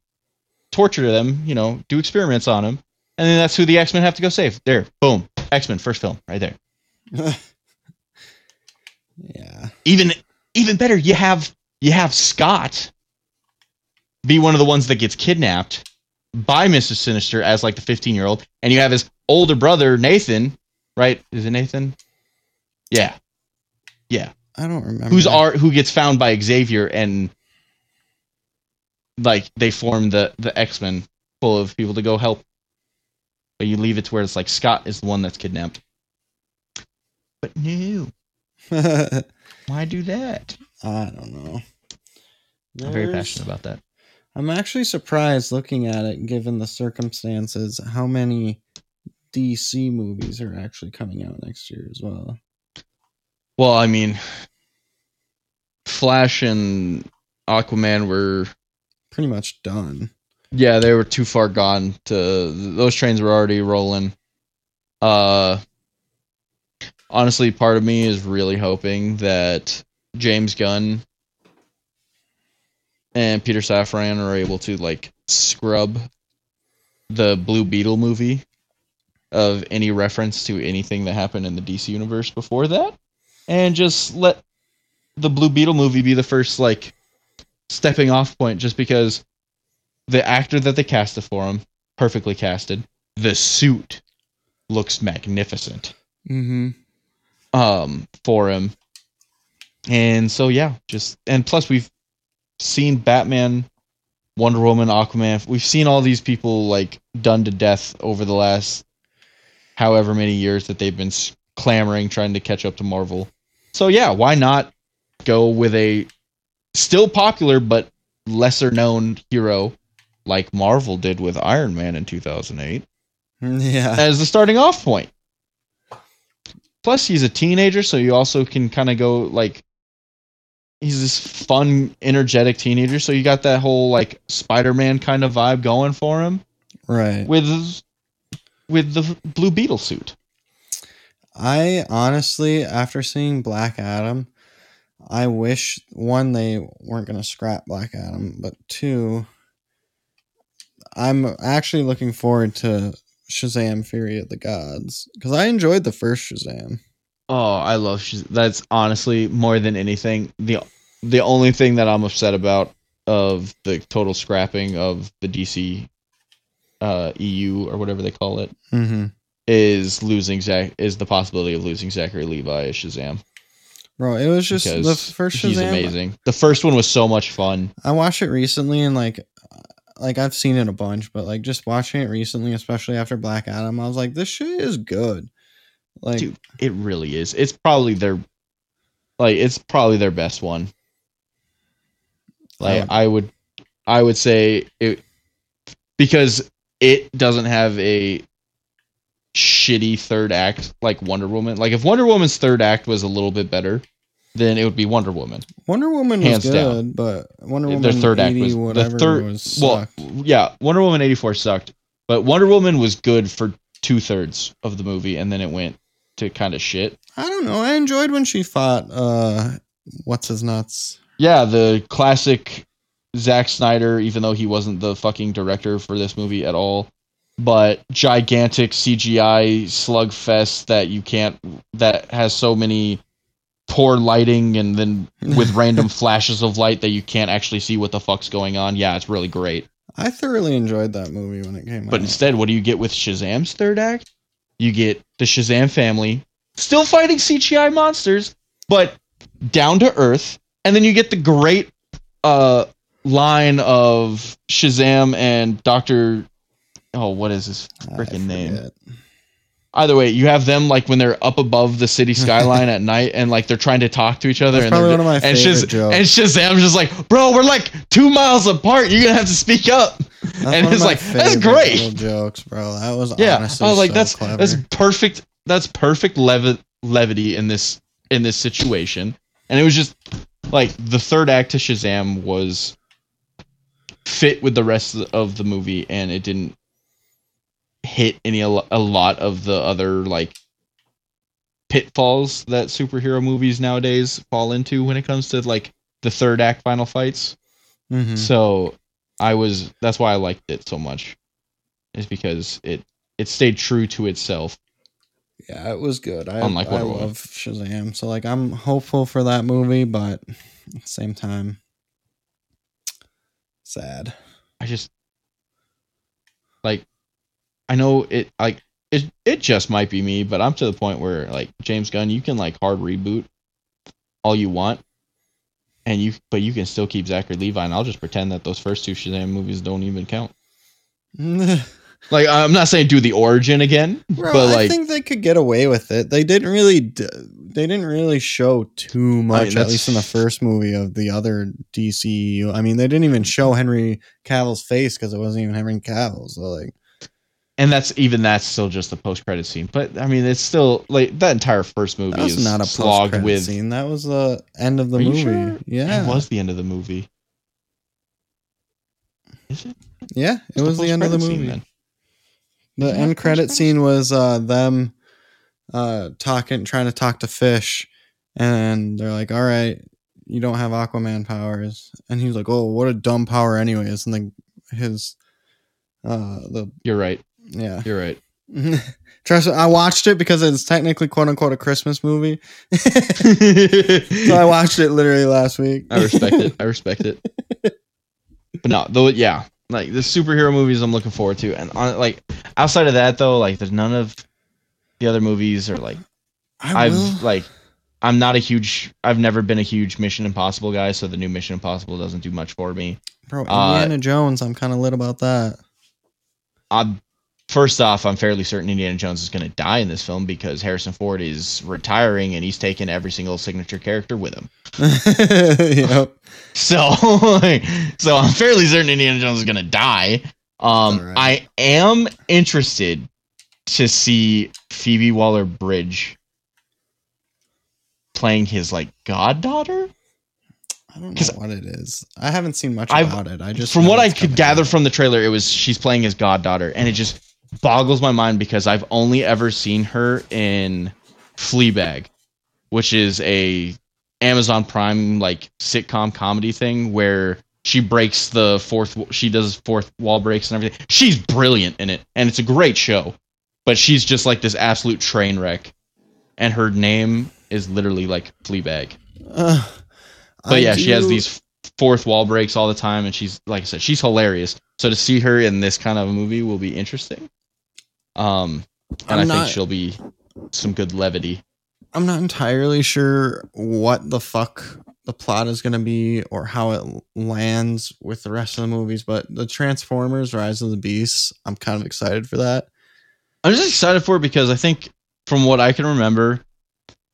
Speaker 1: torture them, you know, do experiments on them, and then that's who the X Men have to go save. There, boom, X Men first film right there.
Speaker 2: yeah.
Speaker 1: even even better you have you have scott be one of the ones that gets kidnapped by mr sinister as like the 15 year old and you have his older brother nathan right is it nathan yeah yeah
Speaker 2: I don't remember.
Speaker 1: who's our who gets found by xavier and like they form the the x-men full of people to go help. But you leave it to where it's like scott is the one that's kidnapped. But no why do that?
Speaker 2: I don't know.
Speaker 1: i'm very passionate about that.
Speaker 2: I'm actually surprised looking at it, given the circumstances, how many DC movies are actually coming out next year as well.
Speaker 1: Well, I mean, Flash and Aquaman were
Speaker 2: Pretty much done.
Speaker 1: yeah, they were too far gone to those trains were already rolling. Uh honestly, part of me is really hoping that James Gunn and Peter Safran are able to like scrub the Blue Beetle movie of any reference to anything that happened in the DC universe before that and just let the Blue Beetle movie be the first like stepping off point just because the actor that they casted for him perfectly casted the suit looks magnificent.
Speaker 2: Mm-hmm.
Speaker 1: um for him. And so yeah just and plus we've seen batman wonder woman aquaman we've seen all these people like done to death over the last however many years that they've been clamoring trying to catch up to marvel. So yeah why not go with a still popular but lesser known hero like marvel did with iron man in 2008 mm,
Speaker 2: Yeah.
Speaker 1: as the starting off point. Plus, he's a teenager, so you also can kind of go like he's this fun, energetic teenager. So you got that whole like Spider-Man kind of vibe going for him
Speaker 2: Right.
Speaker 1: with with the Blue Beetle suit.
Speaker 2: I honestly, after seeing Black Adam, I wish one they weren't going to scrap Black Adam, but two, I'm actually looking forward to Shazam: Fury of the Gods because I enjoyed the first Shazam.
Speaker 1: Oh, I love that's honestly more than anything the the only thing that I'm upset about of the total scrapping of the DC uh, EU or whatever they call it
Speaker 2: Mm-hmm.
Speaker 1: is losing Zach is the possibility of losing Zachary Levi as Shazam
Speaker 2: Bro, it was just the first Shazam.
Speaker 1: he's amazing. The first one was so much fun.
Speaker 2: I watched it recently and like like I've seen it a bunch, but like just watching it recently, especially after Black Adam, I was like, this shit is good. Like
Speaker 1: Dude. It really is. It's probably their like it's probably their best one. Like I would I would say it because it doesn't have a shitty third act like Wonder Woman. Like if Wonder Woman's third act was a little bit better, then it would be Wonder Woman.
Speaker 2: Wonder Woman was good,
Speaker 1: down.
Speaker 2: but Wonder
Speaker 1: Their
Speaker 2: Woman
Speaker 1: third act
Speaker 2: 80
Speaker 1: was- the third-
Speaker 2: was
Speaker 1: Well, yeah, Wonder Woman 84 sucked, but Wonder Woman was good for two thirds of the movie and then it went to kind of shit.
Speaker 2: I don't know. I enjoyed when she fought uh what's his nuts.
Speaker 1: Yeah, the classic Zack Snyder, even though he wasn't the fucking director for this movie at all, but gigantic CGI slugfest that you can't that has so many poor lighting and then with random flashes of light that you can't actually see what the fuck's going on. Yeah, it's really great.
Speaker 2: I thoroughly enjoyed that movie when it came
Speaker 1: But
Speaker 2: out.
Speaker 1: But instead, what do you get with Shazam's third act? You get the Shazam family still fighting CGI monsters, but down to earth, and then you get the great uh line of Shazam and Doctor. Oh, what is his freaking name? Either way, you have them like when they're up above the city skyline at night, and like they're trying to talk to each other.
Speaker 2: That's
Speaker 1: and
Speaker 2: probably one of my
Speaker 1: and
Speaker 2: favorite
Speaker 1: Shaz-
Speaker 2: jokes.
Speaker 1: And Shazam's just like, bro, we're like two miles apart. You're gonna have to speak up.
Speaker 2: That's
Speaker 1: and it's like, that's great.
Speaker 2: jokes, bro. That was
Speaker 1: yeah
Speaker 2: honestly
Speaker 1: i was like
Speaker 2: so
Speaker 1: that's
Speaker 2: clever.
Speaker 1: that's perfect that's perfect levi- levity in this in this situation and it was just like the third act to shazam was fit with the rest of the movie and it didn't hit any a a lot of the other like pitfalls that superhero movies nowadays fall into when it comes to like the third act final fights
Speaker 2: Mhm.
Speaker 1: so I was that's why I liked it so much. Is because it it stayed true to itself.
Speaker 2: Yeah, it was good. I,
Speaker 1: Unlike
Speaker 2: I
Speaker 1: Wonder
Speaker 2: love Shazam, so like I'm hopeful for that movie, but at the same time, sad.
Speaker 1: I just like I know it like it it just might be me, but I'm to the point where like James Gunn, you can like hard reboot all you want. And you but you can still keep Zachary Levi and I'll just pretend that those first two Shazam movies don't even count. Like I'm not saying do the origin again, Bro, but
Speaker 2: I
Speaker 1: like
Speaker 2: think they could get away with it. They didn't really. D- they didn't really show too much, at least in the first movie of the other DCU. I mean, they didn't even show Henry Cavill's face because it wasn't even Henry Cavill. So like,
Speaker 1: and that's even that's still just a post credit scene. But I mean, it's still like that entire first movie
Speaker 2: that was
Speaker 1: is
Speaker 2: not a post
Speaker 1: slogged
Speaker 2: credit
Speaker 1: with.
Speaker 2: scene. That was the end of the movie.
Speaker 1: sure?
Speaker 2: Yeah,
Speaker 1: It was the end of the movie. Is it?
Speaker 2: yeah, it was the end of the
Speaker 1: post-credit scene,
Speaker 2: movie.
Speaker 1: then.
Speaker 2: The
Speaker 1: Isn't
Speaker 2: end credit scene was uh them uh talking trying to talk to Fish and they're like, All right, you don't have Aquaman powers and he's like, Oh, what a dumb power anyways and then his uh the
Speaker 1: You're right.
Speaker 2: Yeah.
Speaker 1: You're right.
Speaker 2: Trust me, I watched it because it's technically quote unquote a Christmas movie. so I watched it literally last week.
Speaker 1: I respect it. I respect it. But no, though, yeah, like the superhero movies I'm looking forward to, and on, like outside of that though, like there's none of the other movies are like
Speaker 2: I
Speaker 1: I've like I'm not a huge I've never been a huge Mission Impossible guy, so the new Mission Impossible doesn't do much for me.
Speaker 2: Bro,
Speaker 1: uh,
Speaker 2: Indiana Jones, I'm kind of lit about that.
Speaker 1: I'm first off, I'm fairly certain Indiana Jones is going to die in this film because Harrison Ford is retiring and he's taken every single signature character with him.
Speaker 2: yep.
Speaker 1: So, so I'm fairly certain Indiana Jones is going to die. Um,
Speaker 2: Alright.
Speaker 1: I am interested to see Phoebe Waller Bridge playing his like goddaughter.
Speaker 2: I don't know what it is. I haven't seen much
Speaker 1: I've-
Speaker 2: about it. I just
Speaker 1: from what I could gather
Speaker 2: out.
Speaker 1: from the trailer, it was she's playing his goddaughter, and it just boggles my mind because I've only ever seen her in Fleabag, which is a Amazon Prime like sitcom comedy thing where she breaks the fourth she does fourth wall breaks and everything. She's brilliant in it, and it's a great show. But she's just like this absolute train wreck, and her name is literally like Fleabag.
Speaker 2: Uh,
Speaker 1: But
Speaker 2: I
Speaker 1: yeah, she has these fourth wall breaks all the time, and she's like I said, she's hilarious. So to see her in this kind of a movie will be interesting. Um, and
Speaker 2: I'm
Speaker 1: I
Speaker 2: not-
Speaker 1: think she'll be some good levity.
Speaker 2: I'm not entirely sure what the fuck the plot is going to be or how it lands with the rest of the movies, but the Transformers Rise of the Beasts, I'm kind of excited for that.
Speaker 1: I'm just excited for it because I think, from what I can remember,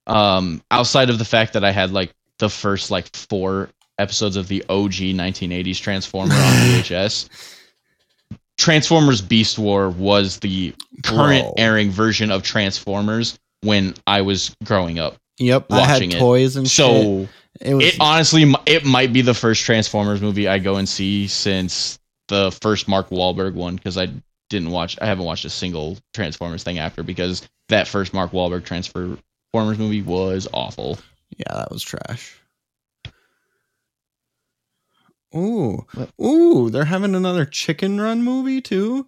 Speaker 1: um, outside of the fact that I had like the first like four episodes of the OG 1980s Transformer on VHS, Transformers Beast War was the current
Speaker 2: Bro.
Speaker 1: airing version of Transformers when I was growing up.
Speaker 2: Yep, I had
Speaker 1: it.
Speaker 2: toys and shit.
Speaker 1: So
Speaker 2: It was
Speaker 1: it honestly, it might be the first Transformers movie I go and see since the first Mark Wahlberg one because I didn't watch, I haven't watched a single Transformers thing after because that first Mark Wahlberg Transformers movie was awful.
Speaker 2: yeah, that was trash. Ooh,
Speaker 1: What?
Speaker 2: ooh, they're having another Chicken Run movie too.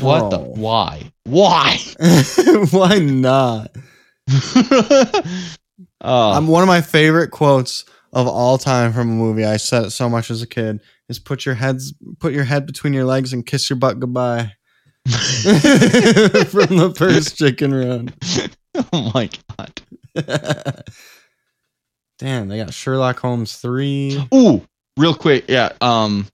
Speaker 1: What the? Why? Why?
Speaker 2: Why not?
Speaker 1: uh,
Speaker 2: I'm one of my favorite quotes of all time from a movie. I said it so much as a kid. Is put your heads, put your head between your legs and kiss your butt goodbye. from the first Chicken Run.
Speaker 1: oh my god.
Speaker 2: Damn, they got Sherlock Holmes three.
Speaker 1: Ooh, real quick, yeah. Um,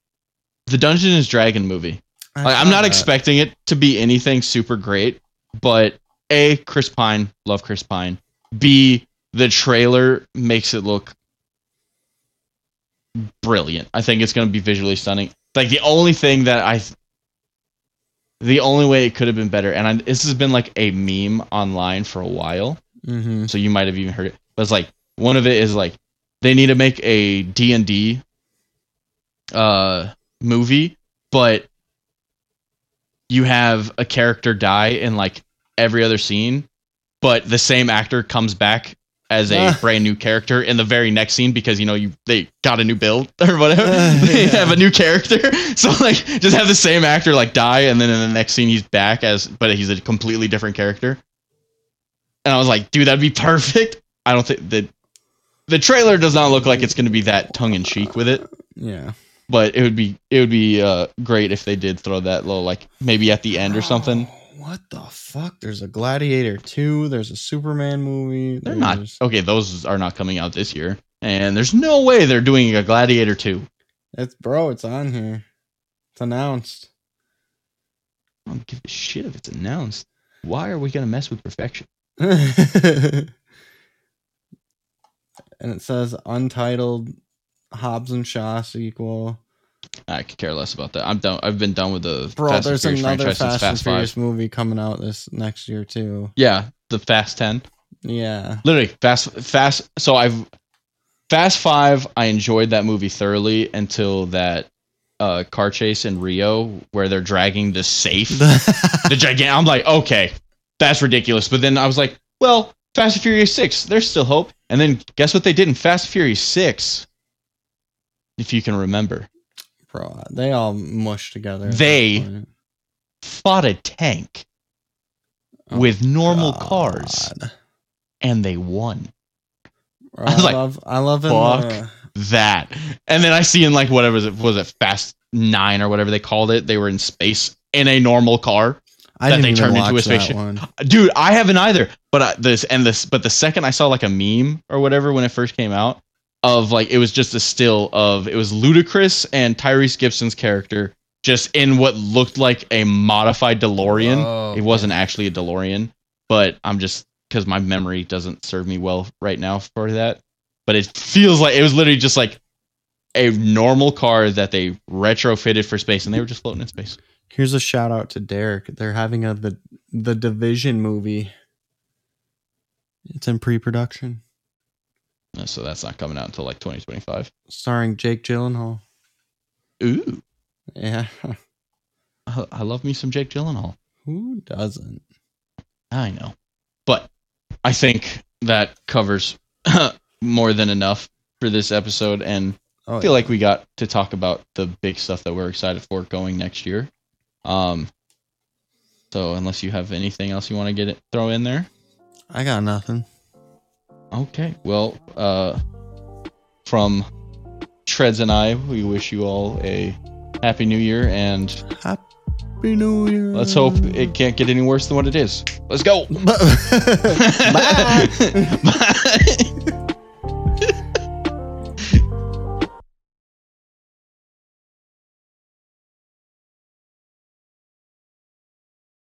Speaker 1: the Dungeons Dragon movie.
Speaker 2: I
Speaker 1: Like, I'm not
Speaker 2: that.
Speaker 1: expecting it to be anything super great, but A, Chris Pine, love Chris Pine. B, the trailer makes it look brilliant. I think it's going to be visually stunning. Like the only thing that I the only way it could have been better and I, this has been like a meme online for a while,
Speaker 2: Mhm.
Speaker 1: so you might have even heard it. But it's like one of it is like they need to make a D&D uh movie, but you have a character die in like every other scene, but the same actor comes back as a brand new character in the very next scene because you know you they got a new build or whatever.
Speaker 2: Ah,
Speaker 1: they
Speaker 2: yeah.
Speaker 1: have a new character. So like just have the same actor like die and then in the next scene he's back as but he's a completely different character. And I was like, dude, that'd be perfect. I don't think the the trailer does not look like it's going to be that tongue in cheek with it,
Speaker 2: Yeah.
Speaker 1: But it would be it would be uh, great if they did throw that little like maybe at the end or something.
Speaker 2: Oh, what the fuck? There's a Gladiator 2, there's a Superman movie.
Speaker 1: They're not okay. Those are not coming out this year, and there's no way they're doing a Gladiator two.
Speaker 2: It's bro, it's on here. It's announced.
Speaker 1: I don't give a shit if it's announced. Why are we gonna mess with perfection?
Speaker 2: and it says untitled Hobbs and Shaw sequel.
Speaker 1: I could care less about that. I'm done. I've been done with the
Speaker 2: Bro,
Speaker 1: Fast
Speaker 2: there's another
Speaker 1: franchise since
Speaker 2: Fast and Furious
Speaker 1: Five.
Speaker 2: movie coming out this next year too.
Speaker 1: Yeah, the Fast Ten.
Speaker 2: Yeah.
Speaker 1: Literally, Fast Fast. So I've Fast Five. I enjoyed that movie thoroughly until that uh, car chase in Rio where they're dragging the safe. the gigantic. I'm like, okay, that's ridiculous. But then I was like, well, Fast and Furious Six, there's still hope. And then guess what they did in Fast and Furious Six? If you can remember,
Speaker 2: Bro, they all mushed together.
Speaker 1: They- fought a tank
Speaker 2: Oh,
Speaker 1: with normal cars, and they won.
Speaker 2: Bro,
Speaker 1: I
Speaker 2: I,
Speaker 1: like,
Speaker 2: love I love
Speaker 1: fuck.
Speaker 2: the,
Speaker 1: That, and then I see in like whatever was it was it Fast Nine or whatever they called it. They were in space in a normal car.
Speaker 2: I
Speaker 1: that they turned into a spaceship. dude i haven't either but I, this and this but the second i saw like a meme or whatever when it first came out of like it was just a still of it was Ludacris and tyrese gibson's character just in what looked like a modified delorean
Speaker 2: Oh,
Speaker 1: it wasn't actually a delorean but i'm just because my memory doesn't serve me well right now for that but it feels like it was literally just like a normal car that they retrofitted for space and they were just floating in space
Speaker 2: Here's a shout out to Derek. They're having a the the Division movie. It's in pre-production.
Speaker 1: Uh, So that's not coming out until like 2025.
Speaker 2: Starring Jake Gyllenhaal.
Speaker 1: Ooh,
Speaker 2: Yeah.
Speaker 1: I, I love me some Jake Gyllenhaal.
Speaker 2: Who doesn't?
Speaker 1: I know. But I think that covers more than enough for this episode. And
Speaker 2: Oh,
Speaker 1: I feel like we got to talk about the big stuff that we're excited for going next year. Um, so unless you have anything else you want to get it, throw in there.
Speaker 2: I got nothing.
Speaker 1: Okay. Well, uh, from Treads and I, we wish you all a happy new year and
Speaker 2: Happy New Year.
Speaker 1: let's hope it can't get any worse than what it is. Let's go.
Speaker 2: Bye.
Speaker 1: Bye.